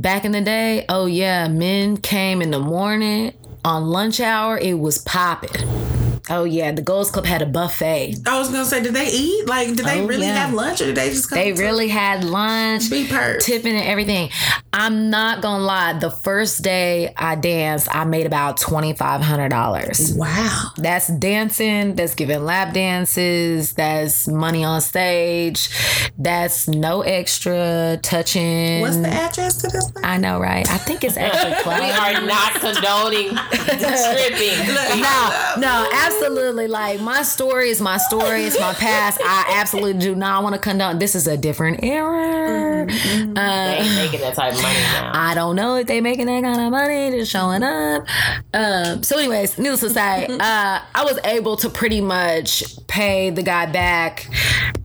S1: Back in the day, oh yeah, men came in the morning, on lunch hour, it was popping. Oh yeah, the Golds Club had a buffet.
S2: I was gonna say, did they eat? Like, did they
S1: Oh,
S2: really
S1: yeah.
S2: have lunch, or did they just come?
S1: They
S2: to
S1: really had lunch,
S2: be perked?
S1: tipping and everything. I'm not gonna lie. The first day I danced, I made about twenty five hundred dollars.
S2: Wow.
S1: That's dancing. That's giving lap dances. That's money on stage. That's no extra touching.
S2: What's the address to this thing?
S1: I know, right? I think it's actually <laughs>
S3: We are not condoning <laughs> tripping.
S1: no, no, absolutely. Like my story is my story. It's my past. I absolutely do not want to condone. This is a different era.
S3: They ain't making that type of money now.
S1: I don't know if they making that kind of money. Just showing up. Um, so, anyways, needless to say, <laughs> uh, I was able to pretty much pay the guy back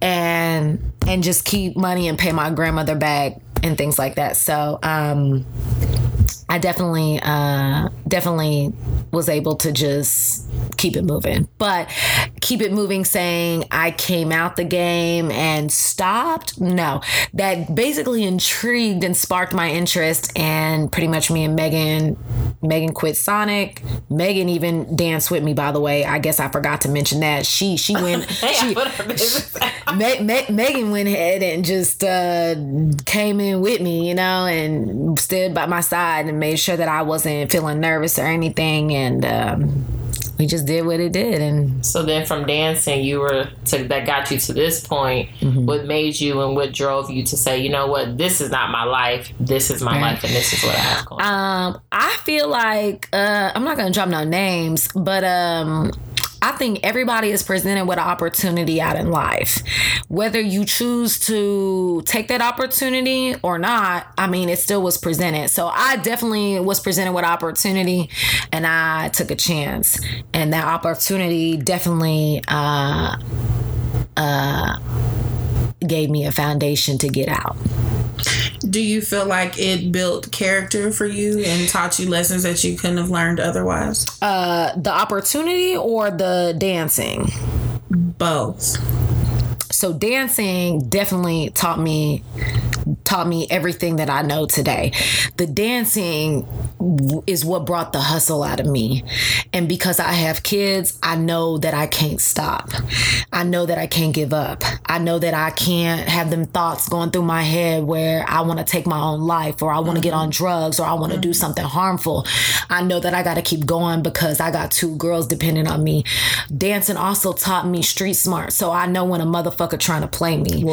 S1: and and just keep money and pay my grandmother back and things like that. So, um, I definitely, uh, definitely was able to just keep it moving. But keep it moving, saying I came out the game and stopped. No, that basically intrigued and sparked my interest. And pretty much me and Megan, Megan quit Sonic. Megan even danced with me. By the way, I guess I forgot to mention that she she <laughs> went.
S3: Hey,
S1: she,
S3: put her business out.
S1: Me- Me- Megan went ahead and just uh, came in with me, you know, and stood by my side and made sure that I wasn't feeling nervous or anything. And um, we just did what it did. And
S3: So then from dancing, you were to that got you to this point.
S1: Mm-hmm.
S3: What made you and what drove you to say, you know what, this is not my life. This is my
S1: Right.
S3: life, and this is what I have going.
S1: um, I feel like uh, I'm not going to drop no names, but um, I think everybody is presented with an opportunity out in life. Whether you choose to take that opportunity or not, I mean, it still was presented. So I definitely was presented with opportunity and I took a chance. And that opportunity definitely uh, uh, gave me a foundation to get out.
S2: Do you feel like it built character for you and taught you lessons that you couldn't have learned otherwise?
S1: Uh, the opportunity or the dancing?
S2: Both.
S1: So dancing definitely taught me taught me everything that I know today. The dancing is what brought the hustle out of me. And because I have kids, I know that I can't stop. I know that I can't give up. I know that I can't have them thoughts going through my head where I want to take my own life or I want to get on mm-hmm. drugs or I want to do mm-hmm. something harmful. I know that I got to keep going because I got two girls depending on me. Dancing also taught me street smart. So I know when a motherfucker trying to play me.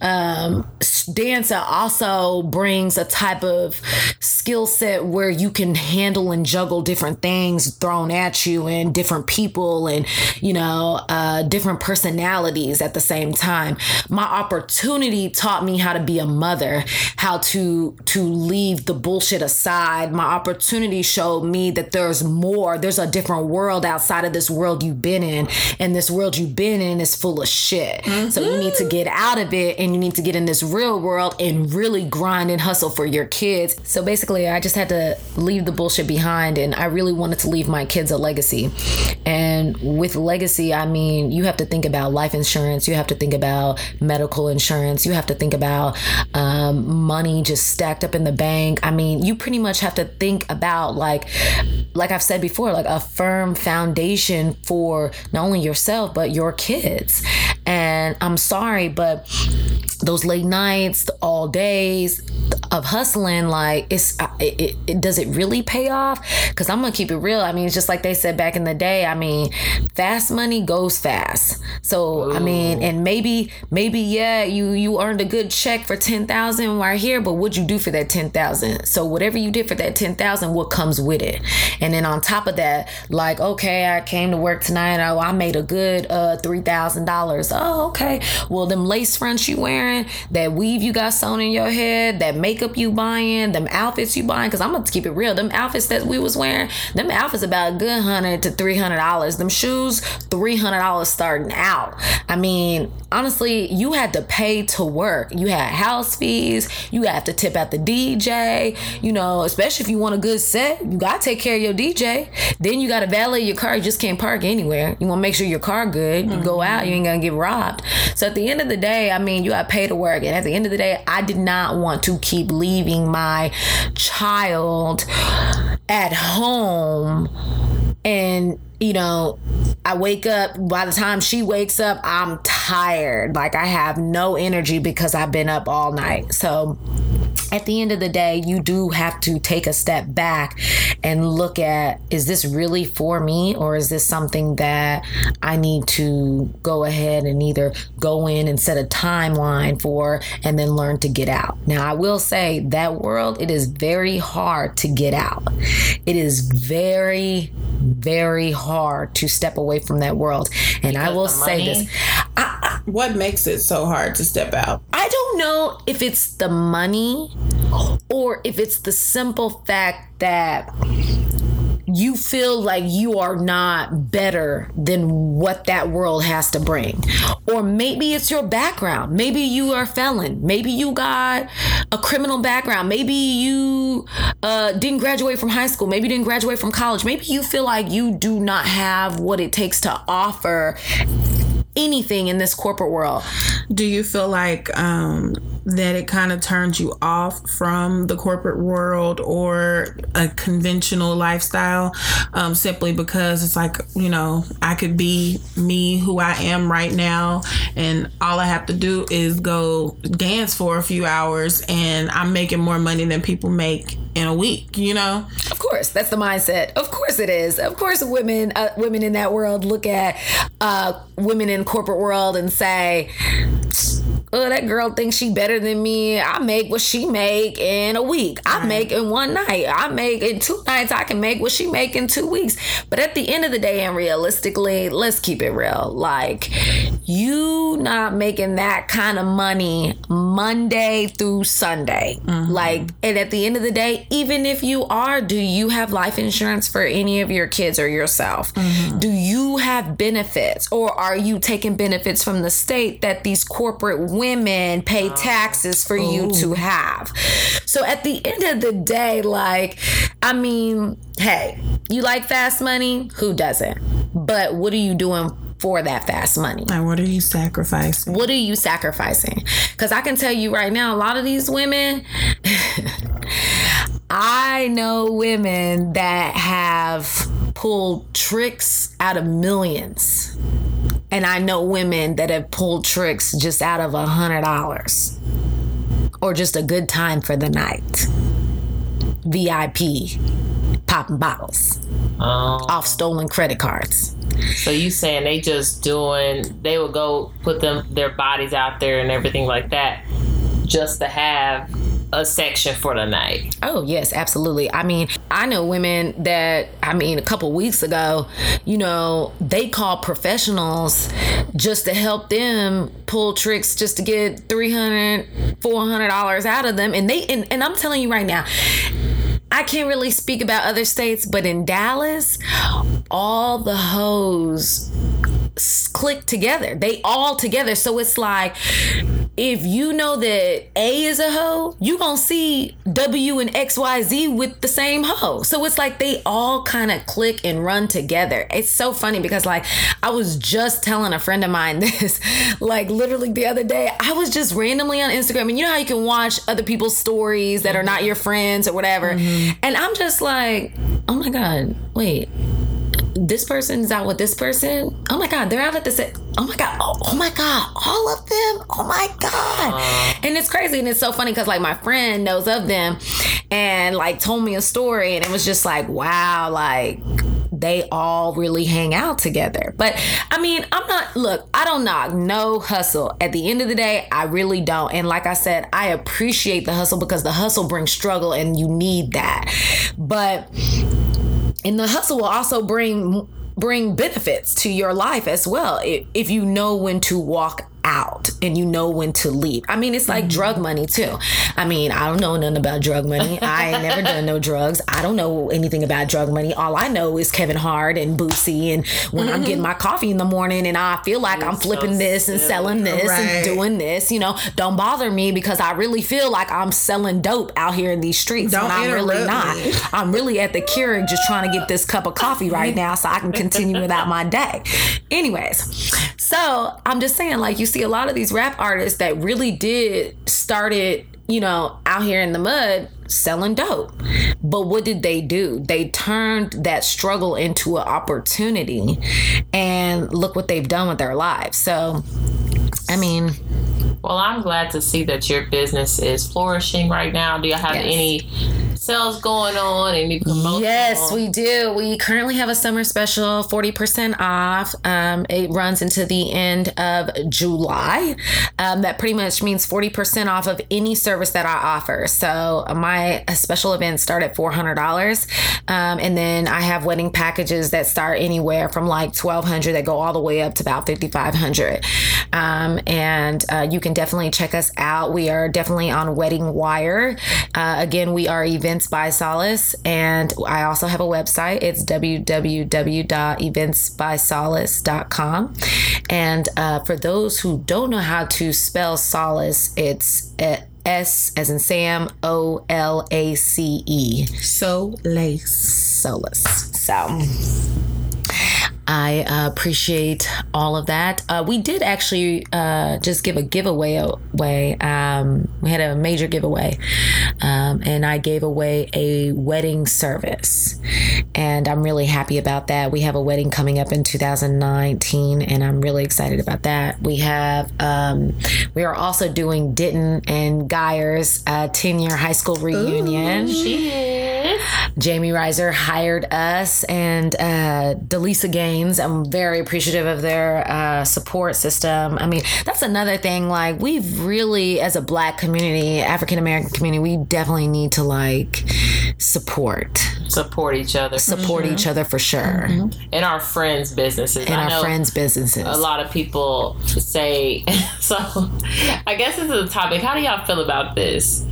S1: Um, dancing also brings a type of skill set where you can handle and juggle different things thrown at you and different people and you know uh, different personalities at the same time. My opportunity taught me how to be a mother how to to leave the bullshit aside. My opportunity showed me that there's more there's a different world outside of this world you've been in and this world you've been in is full of shit so you need to get out of it and you need to get in this real world and really grind and hustle for your kids. So basically i just had to leave the bullshit behind and i really wanted to leave my kids a legacy. And with legacy i mean you have to think about life insurance you have to think about medical insurance you have to think about um, money just stacked up in the bank. I mean you pretty much have to think about like like i've said before like a firm foundation for not only yourself but your kids. And i'm sorry but those late nights all days of hustling like it's it, it, it does it really pay off? Because i'm gonna keep it real. I mean it's just like they said back in the day i mean fast money goes fast. So i mean and maybe maybe yeah you you earned a good check for 10000 right here but what'd you do for that 10000 so whatever you did for that 10000 what comes with it? And then on top of that like okay i came to work tonight oh i made a good uh $3000 oh okay well them lace fronts you wearing that weave you got sewn in your head that makeup you buying them outfits you buying because i'm gonna keep it real them outfits that we was wearing them outfits about a good hundred to three hundred dollars. Them shoes three hundred dollars starting out. I mean honestly you had to pay to work. You had house fees you have to tip out the dj you know especially if you want a good set you gotta take care of your dj then you gotta valet your car. You just can't park anywhere. You want to make sure your car good. You go out you mm-hmm. ain't gonna get robbed so at the end of the day i mean you gotta pay to work. And at the end of the day i did not want to keep leaving my child at home. And you know i wake up by the time she wakes up i'm tired. Like i have no energy because i've been up all night. So at the end of the day, you do have to take a step back and look at is this really for me or is this something that I need to go ahead and either go in and set a timeline for and then learn to get out. Now, I will say that world, it is very hard to get out. It is very, very hard to step away from that world. And I will say this I,
S2: what makes it so hard to step out?
S1: Don't know if it's the money or if it's the simple fact that you feel like you are not better than what that world has to bring. Or maybe it's your background. Maybe you are a felon. Maybe you got a criminal background. Maybe you uh, didn't graduate from high school. Maybe you didn't graduate from college. Maybe you feel like you do not have what it takes to offer anything in this corporate world.
S2: Do you feel like um, that it kind of turns you off from the corporate world or a conventional lifestyle um, simply because it's like, you know, I could be me who I am right now and all I have to do is go dance for a few hours and I'm making more money than people make in a week, you know?
S1: Of course, that's the mindset. Of course it is. Of course women uh, women in that world look at uh, women in corporate world and say oh, that girl thinks she better than me. I make what she make in a week. I right. make in one night. I make in two nights. I can make what she make in two weeks. But at the end of the day, and realistically, let's keep it real. Like you not making that kind of money Monday through Sunday. Mm-hmm. Like, and at the end of the day, even if you are, do you have life insurance for any of your kids or yourself? Mm-hmm. Do you have benefits, or are you taking benefits from the state that these corporate women pay taxes for you oh. to have. So at the end of the day, like, I mean, hey, you like fast money? Who doesn't? But what are you doing for that fast money.
S2: And what are you sacrificing?
S1: What are you sacrificing? Because I can tell you right now, a lot of these women, <laughs> I know women that have pulled tricks out of millions and I know women that have pulled tricks just out of a hundred dollars or just a good time for the night. VIP popping bottles um, off stolen credit cards.
S3: So you saying they just doing they would go put them their bodies out there and everything like that just to have a section for the night.
S1: Oh, yes, absolutely. I mean, I know women that, I mean, a couple weeks ago, you know, they call professionals just to help them pull tricks just to get $300, $400 out of them. And they, and, and I'm telling you right now, I can't really speak about other states, but in Dallas, all the hoes click together. They all together. So it's like if you know that A is a hoe, you gonna see W and XYZ with the same hoe. So it's like they all kind of click and run together. It's so funny because like I was just telling a friend of mine <laughs> this, like literally the other day, I was just randomly on Instagram and you know how you can watch other people's stories that are not your friends or whatever. Mm-hmm. And I'm just like, oh my God, wait this person's out with this person. Oh my God, they're out at the same. Oh my God. Oh, oh, my God. All of them. Oh my God. Uh, and it's crazy. And it's so funny because like my friend knows of them and like told me a story. And it was just like, wow, like they all really hang out together. But I mean, I'm not, look, I don't knock no hustle. At the end of the day, I really don't. And like I said, I appreciate the hustle because the hustle brings struggle and you need that. But and the hustle will also bring bring benefits to your life as well if you know when to walk out and you know when to leave. I mean, it's like mm-hmm. drug money too. I mean, I don't know nothing about drug money. I ain't never <laughs> done no drugs. I don't know anything about drug money. All I know is Kevin Hart and Boosie. And when mm-hmm. I'm getting my coffee in the morning and I feel like You're I'm flipping so this and selling this right. and doing this, you know, don't bother me because I really feel like I'm selling dope out here in these streets don't when I'm really not. Me. I'm really at the Keurig just trying to get this cup of coffee right now so I can continue without my day. Anyways, so I'm just saying, like, you see a lot of these rap artists that really did started you know, out here in the mud selling dope. But what did they do? They turned that struggle into an opportunity. And look what they've done with their lives. So, I mean,
S3: Well, I'm glad to see that your business is flourishing right now. Do you have
S1: Yes.
S3: any sales going on? Any promotions?
S1: Yes, we do. We currently have a summer special, 40% off. Um, it runs into the end of July. Um, that pretty much means 40% off of any service that I offer. So my uh, special events start at $400. Um, and then I have wedding packages that start anywhere from like 1200 that go all the way up to about 5500 um, And uh, you can definitely check us out. We are definitely on Wedding Wire. Uh, again, we are Events by Solace, and I also have a website. It's www.eventsbysolace.com. And uh, for those who don't know how to spell solace, it's uh, S as in Sam, O L A C E,
S2: So lace.
S1: solace. So. I uh, appreciate all of that. Uh, we did actually uh, just give a giveaway away. Um, we had a major giveaway, um, and I gave away a wedding service, and I'm really happy about that. We have a wedding coming up in 2019, and I'm really excited about that. We have um, we are also doing Denton and Guyer's 10 year high school reunion.
S3: Yes.
S1: Jamie Reiser hired us and uh, Delisa Gaines. I'm very appreciative of their uh, support system. I mean, that's another thing. Like, we've really, as a black community, African American community, we definitely need to like support,
S3: Support each other.
S1: support each other for sure
S3: in our friends' businesses.
S1: in
S3: I
S1: our
S3: know
S1: friends' businesses.
S3: a lot of people say <laughs> so i guess this is a topic how do y'all feel about this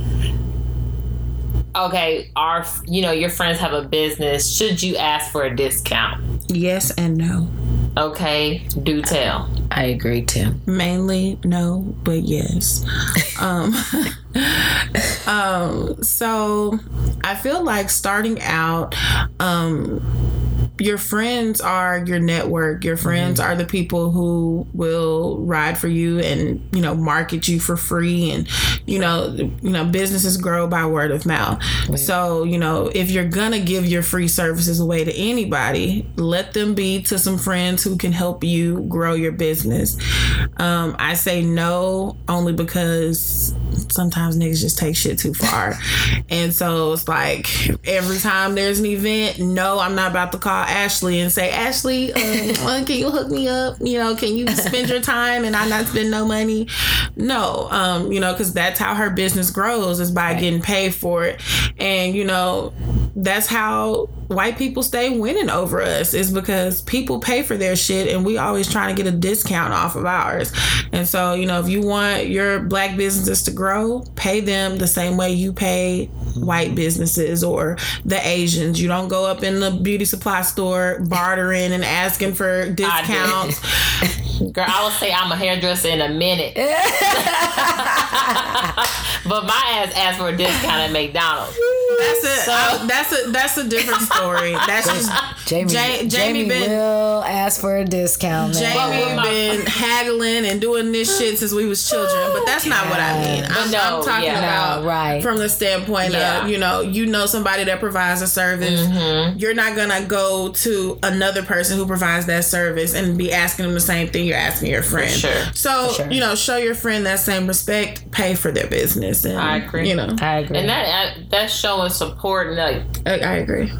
S3: okay our you know your friends have a business should you ask for a discount
S2: Yes and no.
S3: okay do tell
S1: I agree too.
S2: Mainly no, but yes. <laughs> um, <laughs> um, so I feel like starting out, um, your friends are your network. Your friends are the people who will ride for you and you know market you for free, and you know you know businesses grow by word of mouth. So you know if you're gonna give your free services away to anybody, let them be to some friends who can help you grow your business. Um, I say no only because sometimes niggas just take shit too far, and so it's like every time there's an event, no, I'm not about to call Ashley and say, Ashley, um, <laughs> uh, can you hook me up? You know, can you spend your time and I not spend no money? No, um, you know, because that's how her business grows is by getting paid for it, and you know, that's how white people stay winning over us is because people pay for their shit and we always trying to get a discount off of ours. And so, you know, if you want your black businesses to grow, pay them the same way you pay white businesses or the Asians. You don't go up in the beauty supply store bartering and asking for discounts. <laughs>
S3: girl i will say i'm a hairdresser in a minute <laughs> but my ass asked for a discount at mcdonald's
S2: That's a
S3: So-
S2: I- that's a that's a different story. That's just
S1: Jamie,
S2: Ja-
S1: Jamie,
S2: Jamie been-
S1: will ask for a discount. man.
S2: Jamie
S3: with my-
S2: been haggling and doing this shit since we was children, but that's not what I mean. I'm,
S3: no,
S2: I'm talking
S3: yeah.
S2: about
S1: No, right.
S2: from the standpoint
S3: Yeah.
S2: of you know you know somebody that provides a service.
S3: Mm-hmm.
S2: You're not gonna go to another person who provides that service and be asking them the same thing you're asking your friend.
S3: sure.
S2: So
S1: sure.
S2: you know, show your friend that same respect. Pay for their business. And,
S3: I agree.
S2: You know,
S1: I agree.
S3: and that that's showing support and like
S2: I, I agree.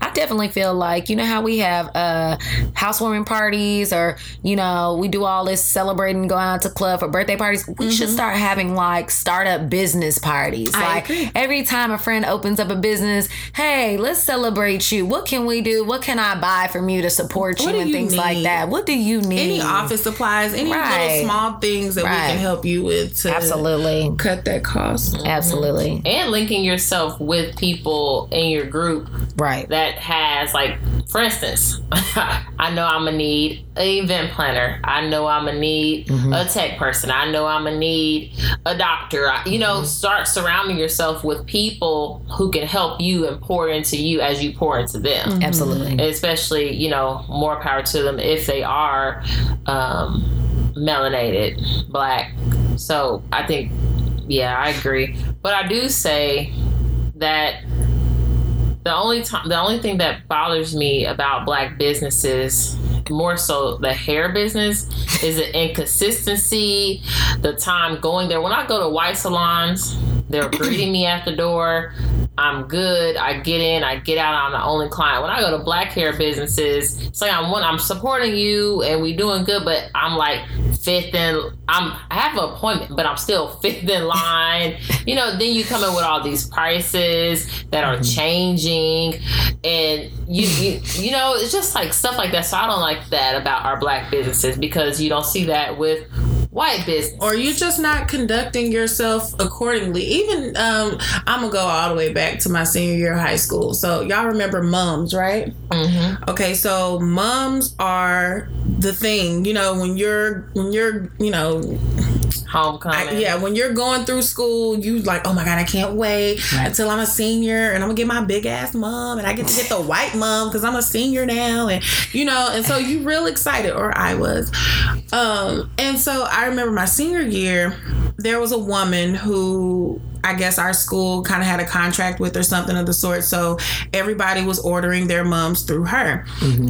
S1: I definitely feel like you know how we have uh housewarming parties or you know we do all this celebrating going out to club for birthday parties. We should start having like startup business parties.
S2: Mm-hmm. I
S1: like
S2: agree.
S1: every time a friend opens up a business hey let's celebrate you. What can we do? What can I buy from you to support you? and
S2: you
S1: things like that. What do you need?
S2: Any office supplies, any
S1: Right.
S2: little small things that we can help you with to
S1: absolutely.
S2: cut that cost.
S1: absolutely.
S3: And linking yourself with people in your group.
S1: Right
S3: that has like for instance <laughs> i know i'm gonna need an event planner. I know i'm gonna need mm-hmm. a tech person. I know i'm gonna need a doctor. I- you know mm-hmm. start surrounding yourself with people who can help you and pour into you as you pour into them. Mm-hmm.
S1: Absolutely.
S3: Especially you know more power to them if they are um, melanated black. So i think Yeah, I agree. But I do say that the only time the only thing that bothers me about black businesses more so the hair business is the inconsistency the time going there. When i go to white salons they're <clears throat> greeting me at the door. I'm good. I get in. I get out. I'm the only client. When i go to black hair businesses it's like i'm one i'm supporting you and we doing good but i'm like fifth in i'm i have an appointment but i'm still <laughs> fifth in line. You know then you come in with all these prices that are mm-hmm. changing and you, you you know it's just like stuff like that. So i don't like that about our black businesses because you don't see that with white business
S2: or you just not conducting yourself accordingly. Even um, I'm gonna go all the way back to my senior year of high school. So y'all remember mums, right?
S3: mm-hmm.
S2: Okay, so mums are the thing. You know, when you're when you're you know
S3: homecoming
S2: I, yeah, when you're going through school, you like, oh my god, I can't wait until I'm a senior and I'm gonna get my big ass mom and I get to get the <laughs> white mom because I'm a senior now, and you know, and so you real excited, or I was, um, and so I remember my senior year, there was a woman who I guess our school kind of had a contract with or something of the sort. So everybody was ordering their mums through her.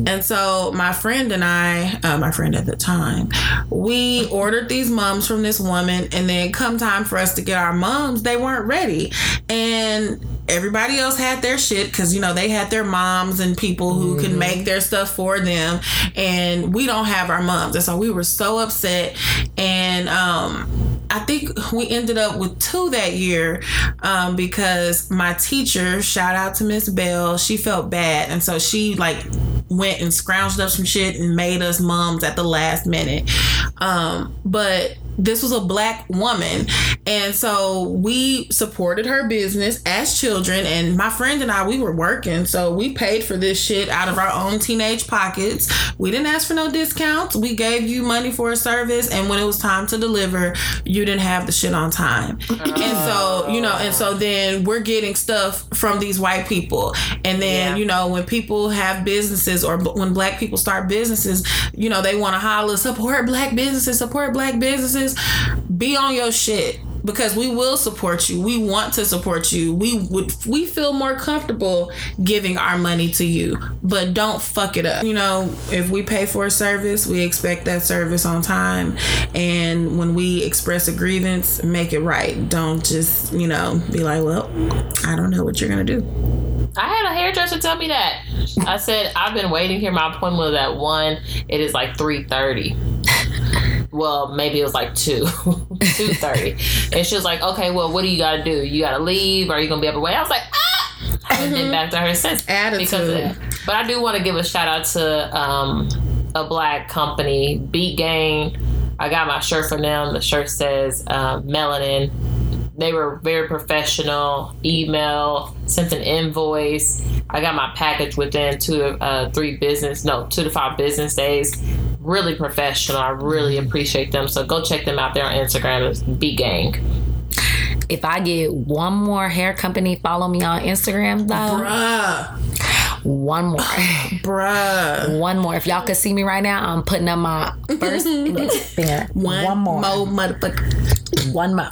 S2: And so my friend and I, uh, my friend at the time, we ordered these mums from this woman. And then come time for us to get our mums, they weren't ready. And everybody else had their shit because, you know, they had their moms and people who can make their stuff for them. And we don't have our mums. And so we were so upset. And, um, I think we ended up with two that year um, because my teacher, shout out to Miss Bell, she felt bad. And so she like went and scrounged up some shit and made us moms at the last minute. Um, but this was a black woman. And so we supported her business as children. And my friend and I, we were working. So we paid for this shit out of our own teenage pockets. We didn't ask for no discounts. We gave you money for a service. And when it was time to deliver, you didn't have the shit on time. And so, you know, and so then we're getting stuff from these white people. And then,
S3: Yeah.
S2: you know, when people have businesses or when black people start businesses, you know, they want to holler, support black businesses, support black businesses. Be on your shit because we will support you. We want to support you. We would we feel more comfortable giving our money to you, but don't fuck it up. You know, if we pay for a service, we expect that service on time. And when we express a grievance, make it right. Don't just, you know, be like, "Well, I don't know what you're going to do."
S3: I had a hairdresser tell me that. I said I've been waiting here. My appointment was at one. It is like three thirty. Well, maybe it was like two, <laughs> two thirty, and she was like, "Okay, well, what do you got to do? You got to leave? Or are you gonna be to wait?" I was like, "Ah!" I haven't been back to her since because of that. But I do want to give a shout out to um, a black company, Beat Gang. I got my shirt from them. The shirt says uh, "Melanin." they were very professional. Email, sent an invoice. I got my package within two to uh, three business, no, two to five business days. Really professional. I really mm-hmm. appreciate them. So go check them out there on Instagram. It's B Gang.
S1: If I get one more hair company follow me on Instagram though,
S2: Bruh.
S1: one more. <sighs>
S2: Bruh.
S1: One more. If y'all could see me right now, I'm putting up my first <laughs> index finger.
S2: One,
S1: One more.
S2: more motherfucker.
S1: One more.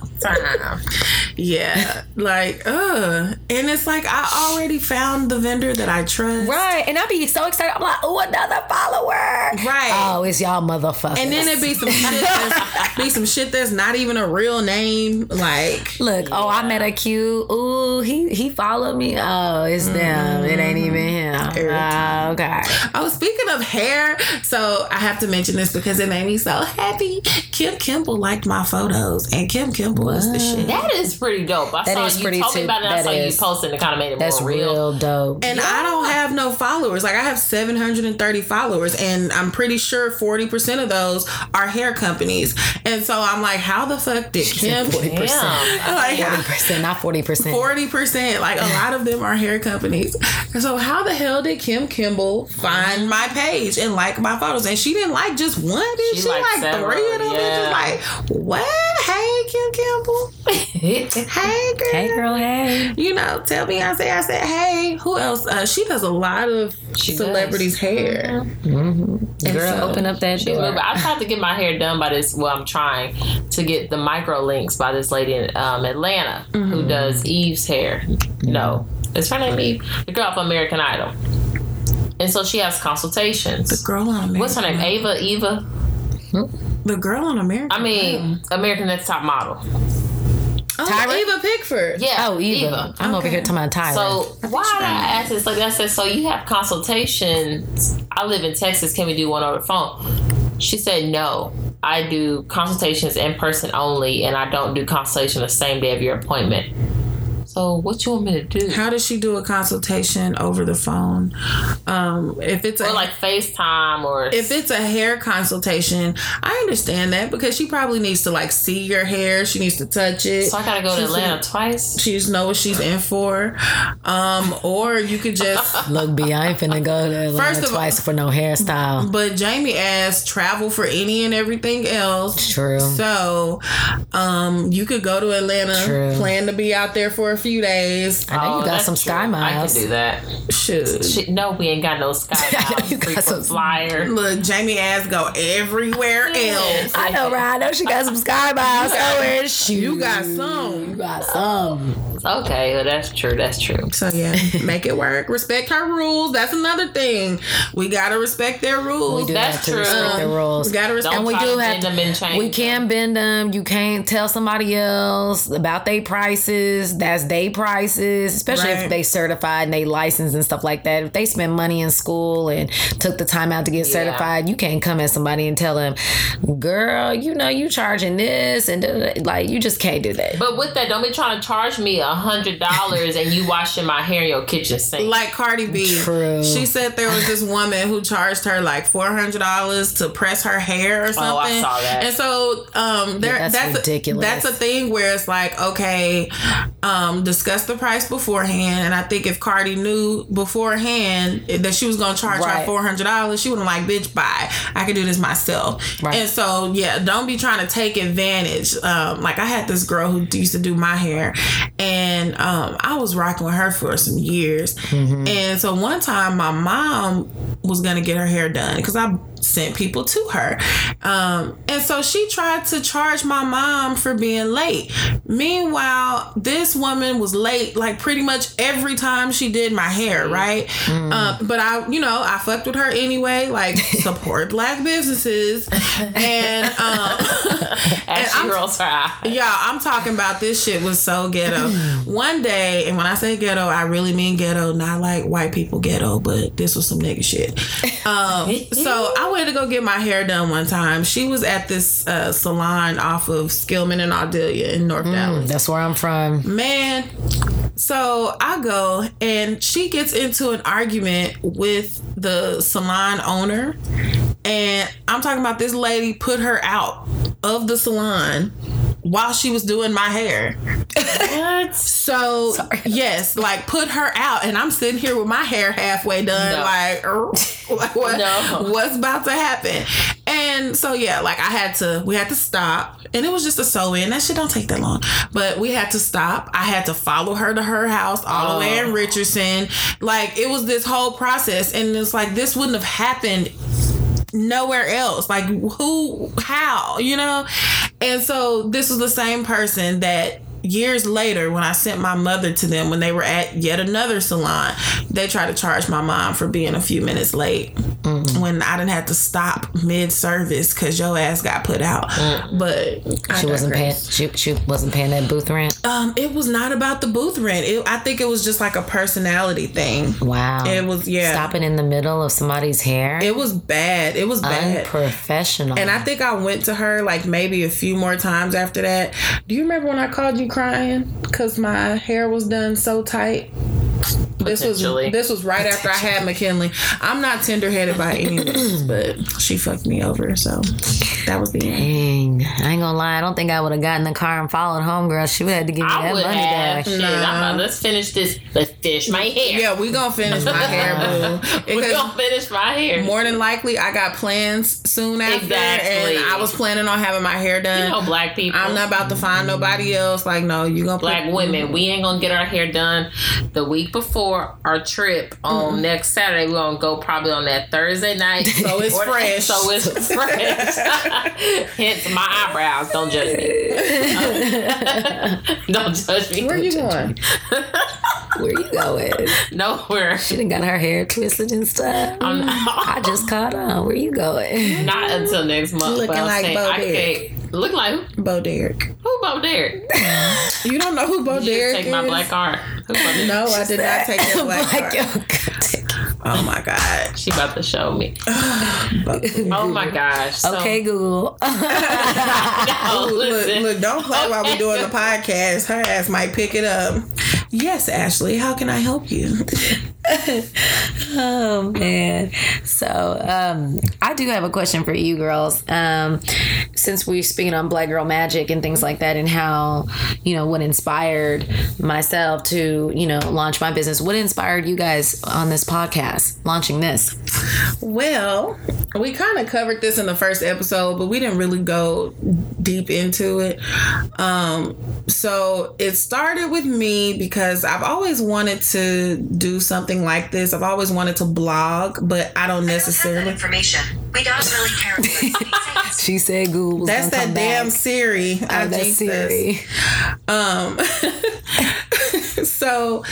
S2: Yeah, like, uh, and it's like I already found the vendor that I trust.
S1: Right. And I'd be so excited. I'm like, oh, another follower.
S2: Right.
S1: Oh, it's y'all motherfuckers.
S2: And then it be some shit that's, be some shit that's not even a real name. Like,
S1: Look, oh, I met a cute. Ooh, he he followed me. Oh, it's them. It ain't even him. Ah, okay.
S2: oh, speaking of hair, so I have to mention this because it made me so happy. Kim Kimble liked my photos, and Kim Kimble is the shit.
S3: That is pretty dope. I
S1: That
S3: saw
S1: is
S3: you
S1: pretty
S3: told me about it. and I saw
S1: is.
S3: you posting and kind of made it
S1: That's
S3: more
S1: real,
S3: real.
S1: dope.
S2: And I don't have no followers. Like I have 730 followers, and I'm pretty sure 40% of those are hair companies. And so I'm like, how the fuck did Kim?
S1: 40%. <laughs>
S3: Damn.
S2: Like,
S1: Forty percent, not forty percent.
S2: Forty percent, like a lot of them are hair companies. And so, how the hell did Kim Kimble find my page and like my photos? And she didn't like just one, did she?
S3: She
S2: like three of them.
S3: yeah.
S2: Bitches. Like, what? Hey, Kim Campbell. <laughs> Hey, girl.
S1: Hey, girl. Hey.
S2: You know, tell Beyonce I said, hey. Who else? Uh, she does a lot of
S3: She
S2: celebrities' hair.
S1: Girl,
S2: so-
S1: open up that
S3: She's
S1: door.
S3: moving. I tried to get my hair done by this. Well, I'm trying to get the micro links by this lady in um, Atlanta who does Eve's hair. No, is her name Eve? The girl from American Idol. And so she has consultations.
S2: The girl on American.
S3: What's her name? Ava? Eva?
S2: The girl on American.
S3: I mean, American Next Top Model.
S2: Oh,
S1: Tyra?
S2: Eva Pigford.
S3: Yeah.
S1: oh, Eva. I'm over here talking about Tyler.
S3: So why did I ask this? Like I said, so you have consultations. I live in Texas. Can we do one over the phone? She said no. I do consultations in person only, and I don't do consultation the same day of your appointment. So what you want me to do?
S2: How does she do a consultation over the phone? Um, if it's a
S3: Or like FaceTime or
S2: if it's a hair consultation, I understand that because she probably needs to like see your hair. She needs to touch it.
S3: so I gotta go to Atlanta
S2: a-
S3: twice.
S2: She just know what she's in for. Um, or you could just <laughs>
S1: Look, B, I ain't finna go to Atlanta
S2: First of all-
S1: twice for no hairstyle.
S2: But Jamie asked travel for any and everything else.
S1: True.
S2: So, um, you could go to Atlanta,
S1: True.
S2: plan to be out there for a few days.
S1: I know you got
S3: Oh, that's
S1: some
S3: true.
S1: sky miles.
S3: I can do that.
S2: Shoot.
S3: Shit, no, we ain't got no sky <laughs> miles.
S1: you got some-
S3: flyer.
S2: Look, Jamie ass go everywhere else.
S1: I know, right? I know she got some sky miles somewhere. Shoot.
S2: You got some.
S1: You got some.
S3: Okay, well, that's true. That's true.
S2: So yeah, <laughs> make it work. Respect her rules. That's another thing. We gotta respect their rules.
S1: We do
S3: That's
S1: have to
S3: true.
S1: respect the
S2: Um,
S1: rules.
S2: We gotta respect.
S3: Don't
S1: and we
S3: try
S1: do
S3: to
S1: have
S3: bend them and change
S1: we can bend them. You can't tell somebody else about their prices. That's their prices, especially
S2: Right.
S1: if they certified and they licensed and stuff like that. If they spend money in school and took the time out to get
S3: Yeah.
S1: certified, you can't come at somebody and tell them, "Girl, you know you charging this," and da- da- da." like you just can't do that.
S3: But with that, don't be trying to charge me a hundred dollars and you washing my hair in your kitchen sink.
S2: like Cardi B.
S1: True.
S2: She said there was this woman who charged her like four hundred dollars to press her hair or something.
S3: Oh, I saw that.
S2: And so um there
S1: Yeah, that's
S2: that's
S1: ridiculous.
S2: A, that's a thing where it's like, okay, um, discuss the price beforehand. And I think if Cardi knew beforehand that she was gonna charge her four hundred dollars, she would have like, bitch, bye. I can do this myself.
S1: Right.
S2: And so yeah, don't be trying to take advantage. Um, like I had this girl who used to do my hair, and um, I was rocking with her for some years. And so one time, my mom was gonna get her hair done because I sent people to her, um, and so she tried to charge my mom for being late. Meanwhile, this woman was late like pretty much every time she did my hair, right? Um, but I, you know, I fucked with her anyway. Like <laughs> support black businesses, and <laughs> um,
S3: As she
S2: I'm-
S3: rolls her eye.
S2: yeah, I'm talking about this shit was so ghetto. One day, and when I say ghetto, I really mean ghetto, not like white people ghetto, but this was some nigga shit. Um, so I went to go get my hair done one time. She was at this uh, salon off of Skillman and Audelia in North Dallas.
S1: That's where I'm from.
S2: Man, so I go and she gets into an argument with the salon owner. And I'm talking about this lady put her out of the salon while she was doing my hair.
S3: What? <laughs>
S2: So, yes, like put her out. And I'm sitting here with my hair halfway done,
S3: No.
S2: like, <laughs> like what,
S3: No.
S2: what's about to happen? And so, yeah, like I had to, we had to stop. And it was just a sew in. That shit don't take that long. But we had to stop. I had to follow her to her house all the way in oh. Richardson. Like it was this whole process. And it's like, this wouldn't have happened nowhere else. Like who, how, you know? And so this was the same person that years later when I sent my mother to them when they were at yet another salon, they tried to charge my mom for being a few minutes late when I didn't have to stop mid service because your ass got put out. But
S1: She wasn't paying. She, she wasn't paying that booth rent.
S2: Um, it was not about the booth rent. It, I think it was just like a personality thing.
S1: Wow.
S2: It was yeah.
S1: stopping in the middle of somebody's hair.
S2: It was bad. It was bad.
S1: Unprofessional.
S2: And I think I went to her like maybe a few more times after that. Do you remember when I called you crying because my hair was done so tight? This was this was right after I had McKinley. I'm not tender headed by any means, <clears throat> but she fucked me over, so that was the end.
S1: I ain't gonna lie. I don't think I would have gotten in the car and followed home, girl. She would have to give me
S3: I
S1: that
S3: would
S1: money
S3: have.
S1: back.
S3: Shit, I'm not, let's finish this. Let's finish my hair.
S2: Yeah, we gonna finish my hair, boo. <laughs>
S3: We're gonna finish my hair.
S2: more than likely, I got plans soon after,
S3: Exactly.
S2: and I was planning on having my hair done.
S3: you know, black people.
S2: I'm not about to find nobody else. Like, no, you gonna
S3: black
S2: put,
S3: women, we ain't gonna get our hair done the week before our trip on mm-hmm. next Saturday. We're gonna go probably on that Thursday night. <laughs>
S2: So it's <laughs>
S3: Or-
S2: fresh. <laughs>
S3: So it's fresh. Hence my eyebrows. Don't judge me. Don't judge me.
S2: Where are you going?
S1: Where you going?
S3: Nowhere.
S1: She done got her hair twisted and stuff.
S3: I'm not,
S1: I just caught on. Where you going?
S3: not until next month.
S2: Looking
S3: but
S2: like
S3: saying
S2: Bo
S3: I
S2: Derek.
S3: look like who?
S2: Bo Derek.
S3: Who Bo Derek?
S2: You don't know who Bo
S3: You
S2: Derek
S3: take
S2: is?
S3: my black card. Who Bo
S2: No, I did not take your black
S1: Like,
S2: card. <laughs> Oh my god.
S3: She about to show me. <sighs> Oh my gosh. So,
S1: okay, Google. <laughs>
S3: Oh,
S2: look, look, don't play while we're doing the podcast. Her ass might pick it up. Yes, Ashley, how can I help you? <laughs>
S1: Oh man. So um I do have a question for you girls. Um since we're speaking on Black Girl Magic and things like that and how, you know, what inspired myself to, you know, launch my business. What inspired you guys on this podcast, launching this?
S2: Well, we kind of covered this in the first episode, but we didn't really go deep into it. Um, so it started with me because I've always wanted to do something like this. I've always wanted to blog, but I don't
S4: I don't
S2: necessarily.
S4: information. We don't really care what <laughs> somebody says.
S1: She said Google
S2: That's
S1: gonna
S2: that
S1: come
S2: damn
S1: back.
S2: Siri. I
S1: Oh, that's
S2: jinxed.
S1: Siri.
S2: Um, <laughs> so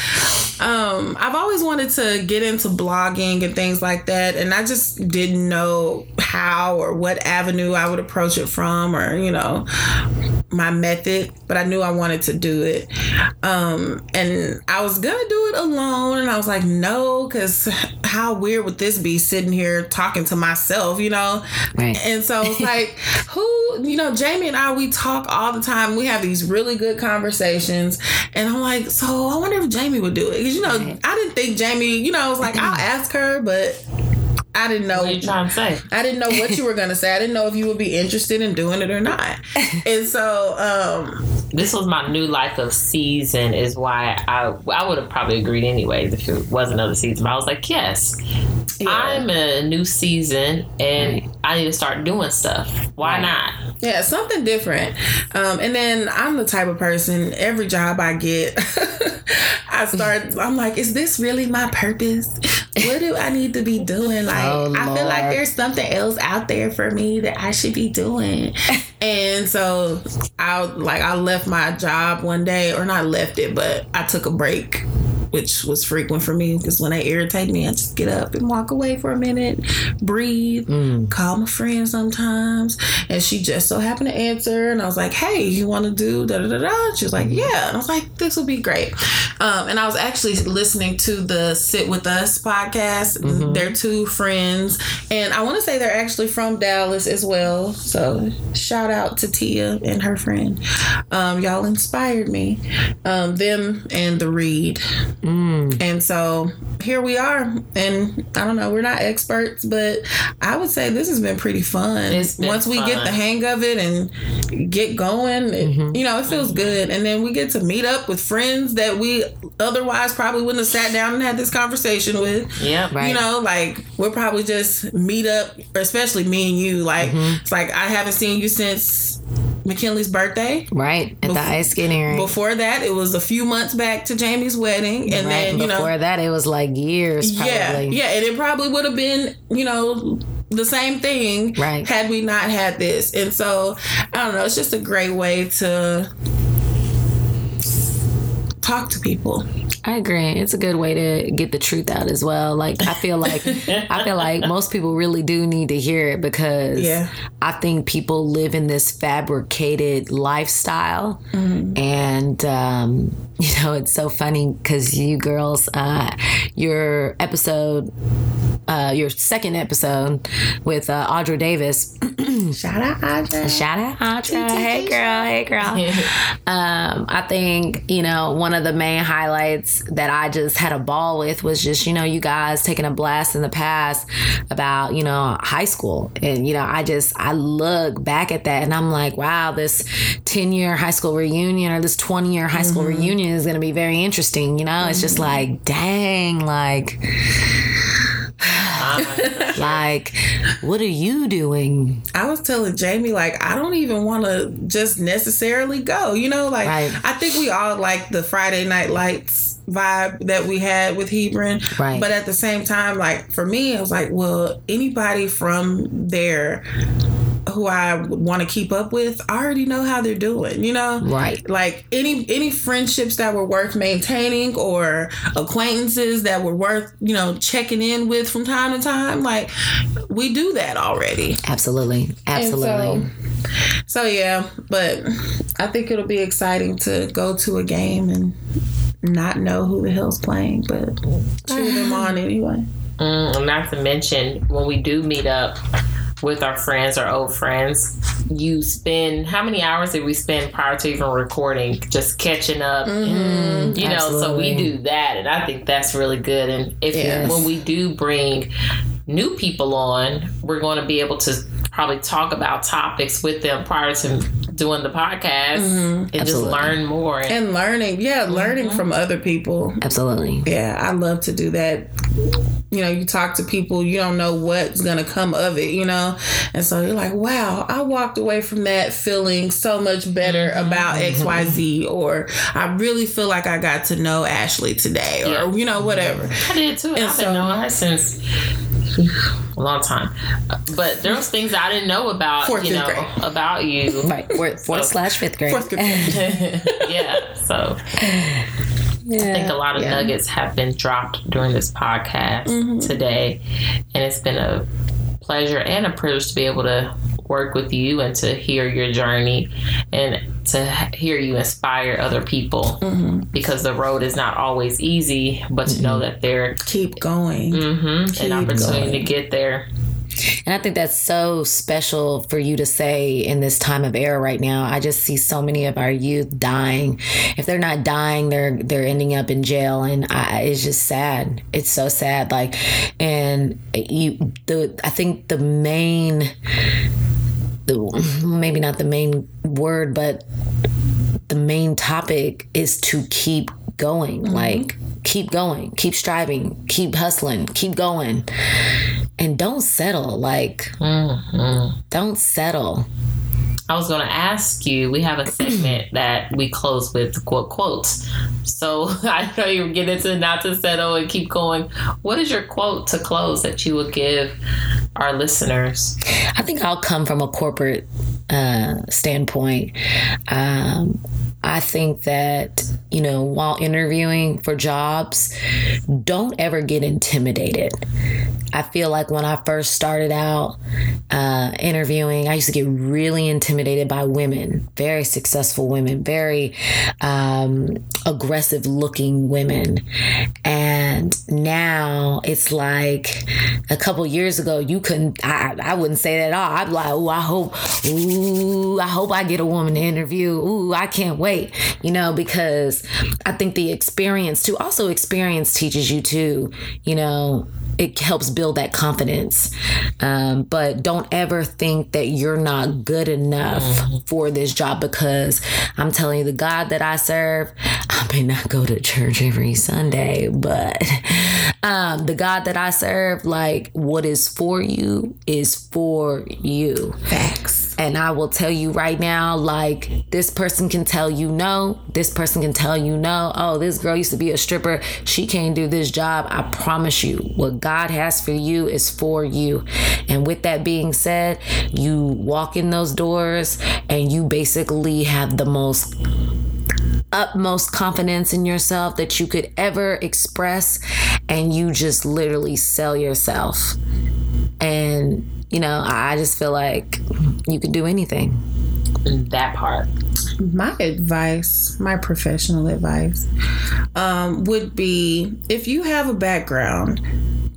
S2: um, I've always wanted to get into blogging and things like that, and I just didn't know how or what avenue I would approach it from, or you know, my method. But I knew I wanted to do it, um, and I was gonna do it alone, and I was like, no, because how weird would this be sitting here talking to myself, you know?
S1: Right.
S2: And so it's <laughs> like, who, you know, Jamie and I, we talk all the time. We have these really good conversations. And I'm like, so I wonder if Jamie would do it. Because, you know, I didn't think Jamie, you know, I was like, I'll <clears throat> ask her, but I didn't know.
S3: What you trying to say?
S2: I didn't know what you were going to say. I didn't know if you would be interested in doing it or not. <laughs> And so, um,
S3: This was my new life of season, is why I I would have probably agreed anyways if it was another season. But I was like, yes,
S2: yeah.
S3: I'm a new season and I need to start doing stuff. Why
S1: Right.
S3: not?
S2: Yeah, something different. Um, and then I'm the type of person, every job I get, <laughs> I start, I'm like, is this really my purpose? What do I need to be doing? <laughs> Oh, like,
S1: Oh,
S2: I feel like there's something else out there for me that I should be doing. <laughs> and so I like, I left my job one day, or not left it, but I took a break. Which was frequent for me because when they irritate me, I just get up and walk away for a minute, breathe, call my friend sometimes. And she just so happened to answer. And I was like, hey, you want to do da da da da? She was like, yeah. And I was like, this will be great. Um, and I was actually listening to the Sit With Us podcast. They're two friends. And I want to say they're actually from Dallas as well. So shout out to Tia and her friend. Um, y'all inspired me. Um, them and the read. Mm. And so here we are. And I don't know, we're not experts, but I would say this has been pretty fun.
S3: Been
S2: Once we get the hang of it and get going, it, mm-hmm. you know, it feels good. And then we get to meet up with friends that we otherwise probably wouldn't have sat down and had this conversation with.
S3: Yeah,
S1: Right.
S2: You know, like we'll probably just meet up, especially me and you. Like, mm-hmm. it's like I haven't seen you since McKinley's birthday.
S1: Right. At the ice skating rink.
S2: Before that, it was a few months back to Jamie's wedding, and
S1: right.
S2: then you know
S1: Before
S2: know,
S1: that it was like years probably.
S2: yeah, yeah, and it probably would have been, you know, the same thing,
S1: Right.
S2: Had we not had this, and so I don't know, it's just a great way to talk to people.
S1: I agree. It's a good way to get the truth out as well. Like I feel like I feel like <laughs> most people really do need to hear it because
S2: Yeah.
S1: I think people live in this fabricated lifestyle,
S2: Mm-hmm.
S1: and um, <laughs> you know it's so funny because you girls, uh, your episode, uh, your second episode with uh, Audra Davis. <clears throat>
S2: Shout out Audra.
S1: Shout out Audra. Hey girl, hey girl. <laughs> Um, I think, you know, one of the main highlights that I just had a ball with was just, you know, you guys taking a blast in the past about, you know, high school. And, you know, I just, I look back at that and I'm like, wow, this 10 year high school reunion or this 20 year high school reunion is going to be very interesting. You know, it's just like, dang, like, <sighs> like, what are you doing?
S2: I was telling Jamie, like, I don't even want to just necessarily go. You know, like,
S1: Right.
S2: I think we all like the Friday Night Lights vibe that we had with Hebron.
S1: Right.
S2: But at the same time, like, for me, I was like, well, anybody from there who I want to keep up with, I already know how they're doing, you know?
S1: Right.
S2: Like any any friendships that were worth maintaining or acquaintances that were worth, you know, checking in with from time to time, like we do that already.
S1: Absolutely. Absolutely.
S2: So yeah, but I think it'll be exciting to go to a game and not know who the hell's playing, but cheer them <sighs> on anyway.
S3: Mm, and not to mention when we do meet up with our friends or old friends, you spend how many hours did we spend prior to even recording just catching up? And, you know, so we do that, and I think that's really good. And if
S2: Yes.
S3: when we do bring new people on, we're going to be able to probably talk about topics with them prior to doing the podcast mm-hmm. and just learn more.
S2: And learning, yeah, learning mm-hmm. from other people.
S1: Absolutely.
S2: Yeah, I love to do that. You know, you talk to people, you don't know what's going to come of it, you know? And so you're like, wow, I walked away from that feeling so much better mm-hmm. about XYZ, or I really feel like I got to know Ashley today, or, you know, whatever.
S3: I did too. I've
S2: so-
S3: been knowing her since a long time. But there was things I didn't know about,
S2: Fourth,
S3: you know,
S2: grade.
S3: about you.
S1: Right. Fourth, fourth slash fifth grade.
S2: Fourth grade. <laughs>
S3: yeah. So <laughs> I think a lot of
S2: Yeah.
S3: nuggets have been dropped during this podcast
S2: Mm-hmm.
S3: today. And it's been a pleasure and a privilege to be able to work with you and to hear your journey and to hear you inspire other people
S2: Mm-hmm.
S3: because the road is not always easy, but to know that there
S2: Keep going.
S3: mm-hmm, an opportunity
S2: going.
S3: to get there.
S1: And I think that's so special for you to say in this time of era right now. I just see so many of our youth dying. If they're not dying, they're they're ending up in jail, and I, it's just sad. It's so sad. Like, and you, the I think the main, the maybe not the main word, but the main topic is to keep going. Like, keep going, keep striving, keep hustling, keep going and don't settle like don't settle
S3: I was going to ask you, we have a <clears throat> segment that we close with quote quotes. So <laughs> I know you're getting into not to settle and keep going. What is your quote to close that you would give our listeners?
S1: i think i'll come from a corporate uh, standpoint um, i think that you know while interviewing for jobs don't ever get intimidated I feel like when I first started out uh, interviewing, I used to get really intimidated by women, very successful women, very um, aggressive looking women. And now it's like a couple years ago, you couldn't, I, I wouldn't say that at all. I'd be like, oh, I hope, ooh, I hope I get a woman to interview. Ooh, I can't wait, you know, because I think the experience too, also experience teaches you too, you know, it helps build that confidence. Um, but don't ever think that you're not good enough for this job because I'm telling you, the God that I serve, I may not go to church every Sunday, but <laughs> um, the God that I serve, like what is for you is for you.
S2: Facts.
S1: And I will tell you right now, like this person can tell you no, this person can tell you no. Oh, this girl used to be a stripper. She can't do this job. I promise you, what God has for you is for you. And with that being said, you walk in those doors and you basically have the most utmost confidence in yourself that you could ever express and you just literally sell yourself and you know i just feel like you can do anything
S3: That part.
S2: my advice, my professional advice, um, would be if you have a background,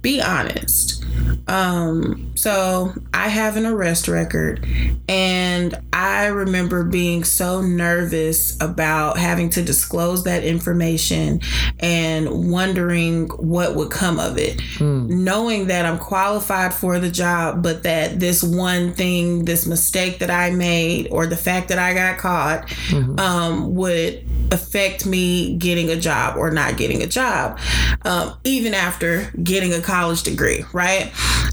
S2: be honest. Um, So I have an arrest record, and I remember being so nervous about having to disclose that information and wondering what would come of it. Knowing that I'm qualified for the job, but that this one thing, this mistake that I made, or the fact that I got caught, um, would affect me getting a job or not getting a job, um, even after getting a college degree, right?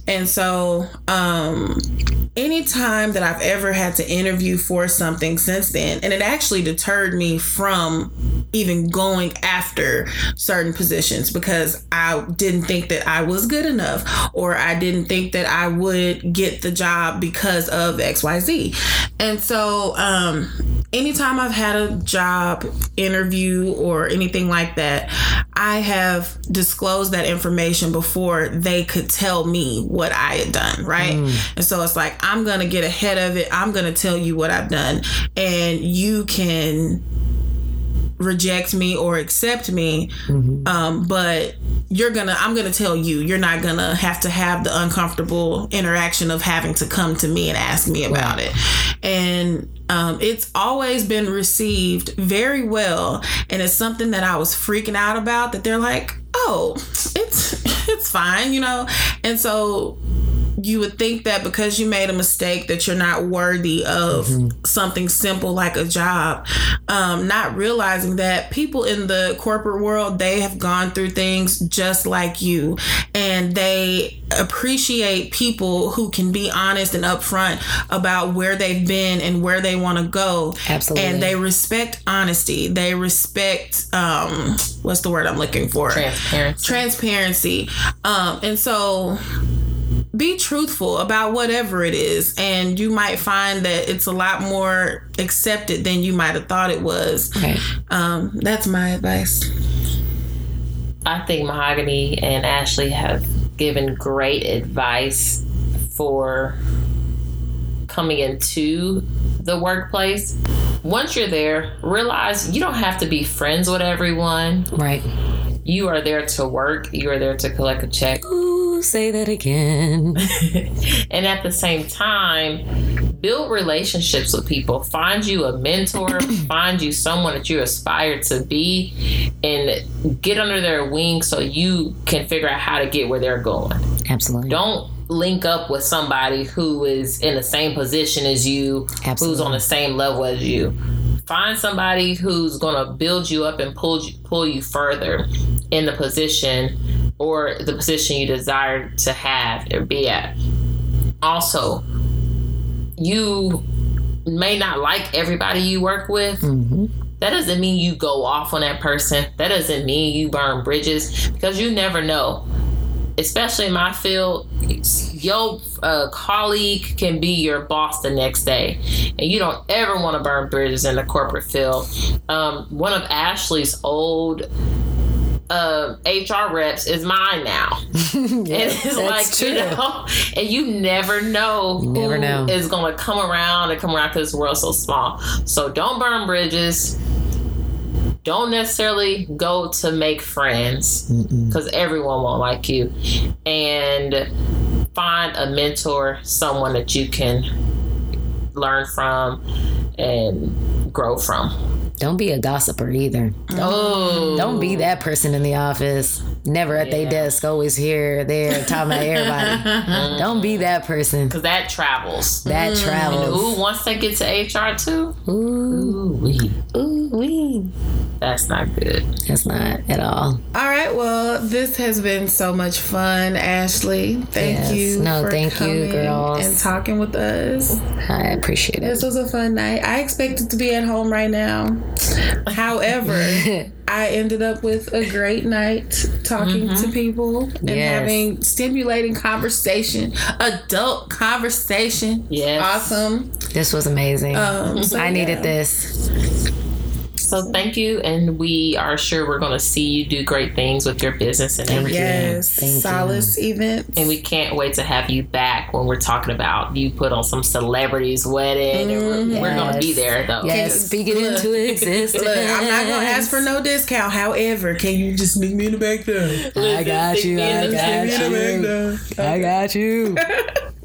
S2: And so, um, anytime that I've ever had to interview for something since then, and it actually deterred me from even going after certain positions because I didn't think that I was good enough or I didn't think that I would get the job because of XYZ. And so, um, anytime I've had a job interview or anything like that, I have disclosed that information before they could tell me what I had done, right? And so it's like, I'm going to get ahead of it. I'm going to tell you what I've done, and you can reject me or accept me um, but you're gonna i'm gonna tell you. You're not gonna have to have the uncomfortable interaction of having to come to me and ask me about it. And um, it's always been received very well. And it's something that i was freaking out about that they're like oh it's <laughs> it's fine you know? And so you would think that because you made a mistake that you're not worthy of something simple like a job. Um, not realizing that people in the corporate world they have gone through things just like you. And they appreciate people who can be honest and upfront about where they've been and where they want to go.
S1: Absolutely.
S2: and they respect honesty. They respect um what's the word i'm looking for?
S3: Transparency.
S2: transparency. Um and so be truthful about whatever it is and you might find that it's a lot more accepted than you might have thought it was
S1: Right.
S2: um that's my advice
S3: I think Mahogany and Ashley have given great advice for coming into the workplace. Once you're there, realize you don't have to be friends with everyone.
S1: Right.
S3: You are there to work, you are there to collect a check.
S1: Ooh, say that again. <laughs>
S3: And at the same time, build relationships with people. Find you a mentor, <clears throat> find you someone that you aspire to be, and get under their wing so you can figure out how to get where they're going.
S1: Absolutely.
S3: Don't link up with somebody who is in the same position as you, who's on the same level as you. Find somebody who's going to build you up and pull you, pull you further in the position or the position you desire to have or be at. Also, you may not like everybody you work with. That doesn't mean you go off on that person. That doesn't mean you burn bridges because you never know especially in my field, your uh, colleague can be your boss the next day, and you don't ever want to burn bridges in the corporate field. Um, one of Ashley's old uh, HR reps is mine now, <laughs> <laughs> and it's
S1: that's
S3: like you
S1: true.
S3: know, and you never know
S1: You never
S3: who
S1: know.
S3: is going to come around and come around because this world's so small. So don't burn bridges don't necessarily go to make friends because everyone won't like you and find a mentor someone that you can learn from and grow from
S1: Don't be a gossiper either.
S3: oh
S1: Don't be that person in the office. Never at their desk, always here, there, talking about everybody. <laughs> Don't be that person.
S3: because that travels
S1: That mm. travels.
S3: Ooh, once they get to hr too
S1: Ooh,
S3: ooh, wee.
S1: ooh, wee.
S3: that's not good
S1: That's not at all.
S2: all right well this has been so much fun ashley thank
S1: Yes.
S2: you
S1: No,
S2: for
S1: thank you,
S2: coming
S1: girls.
S2: and talking with us
S1: I appreciate it.
S2: This was a fun night. I expected to be at home right now. <laughs> However, <laughs> I ended up with a great night talking to people and
S1: Yes.
S2: having stimulating conversation, adult conversation.
S3: Yes.
S2: Awesome.
S1: This was amazing.
S2: Um, so
S1: I needed this.
S3: So thank you and we are sure we're going to see you do great things with your business and everything
S2: Yes.
S1: Thank you.
S2: Solace events.
S3: And we can't wait to have you back when we're talking about you put on some celebrity's wedding. And we're, mm-hmm. we're going to be there though.
S1: Yes, speak it into existence.
S2: Look, I'm not gonna ask for no discount. However, can you just meet me in the back there?
S1: I got you. I got
S2: Meet me in the back
S1: you. I got you.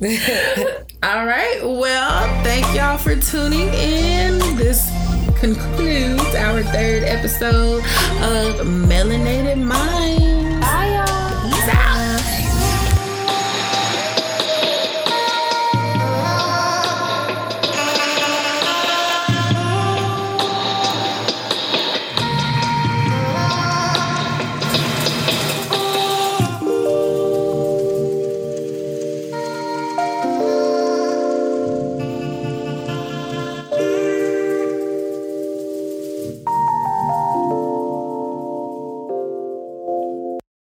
S1: <laughs>
S2: All right. Well, thank y'all for tuning in. This concludes our third episode of Melanated Mind.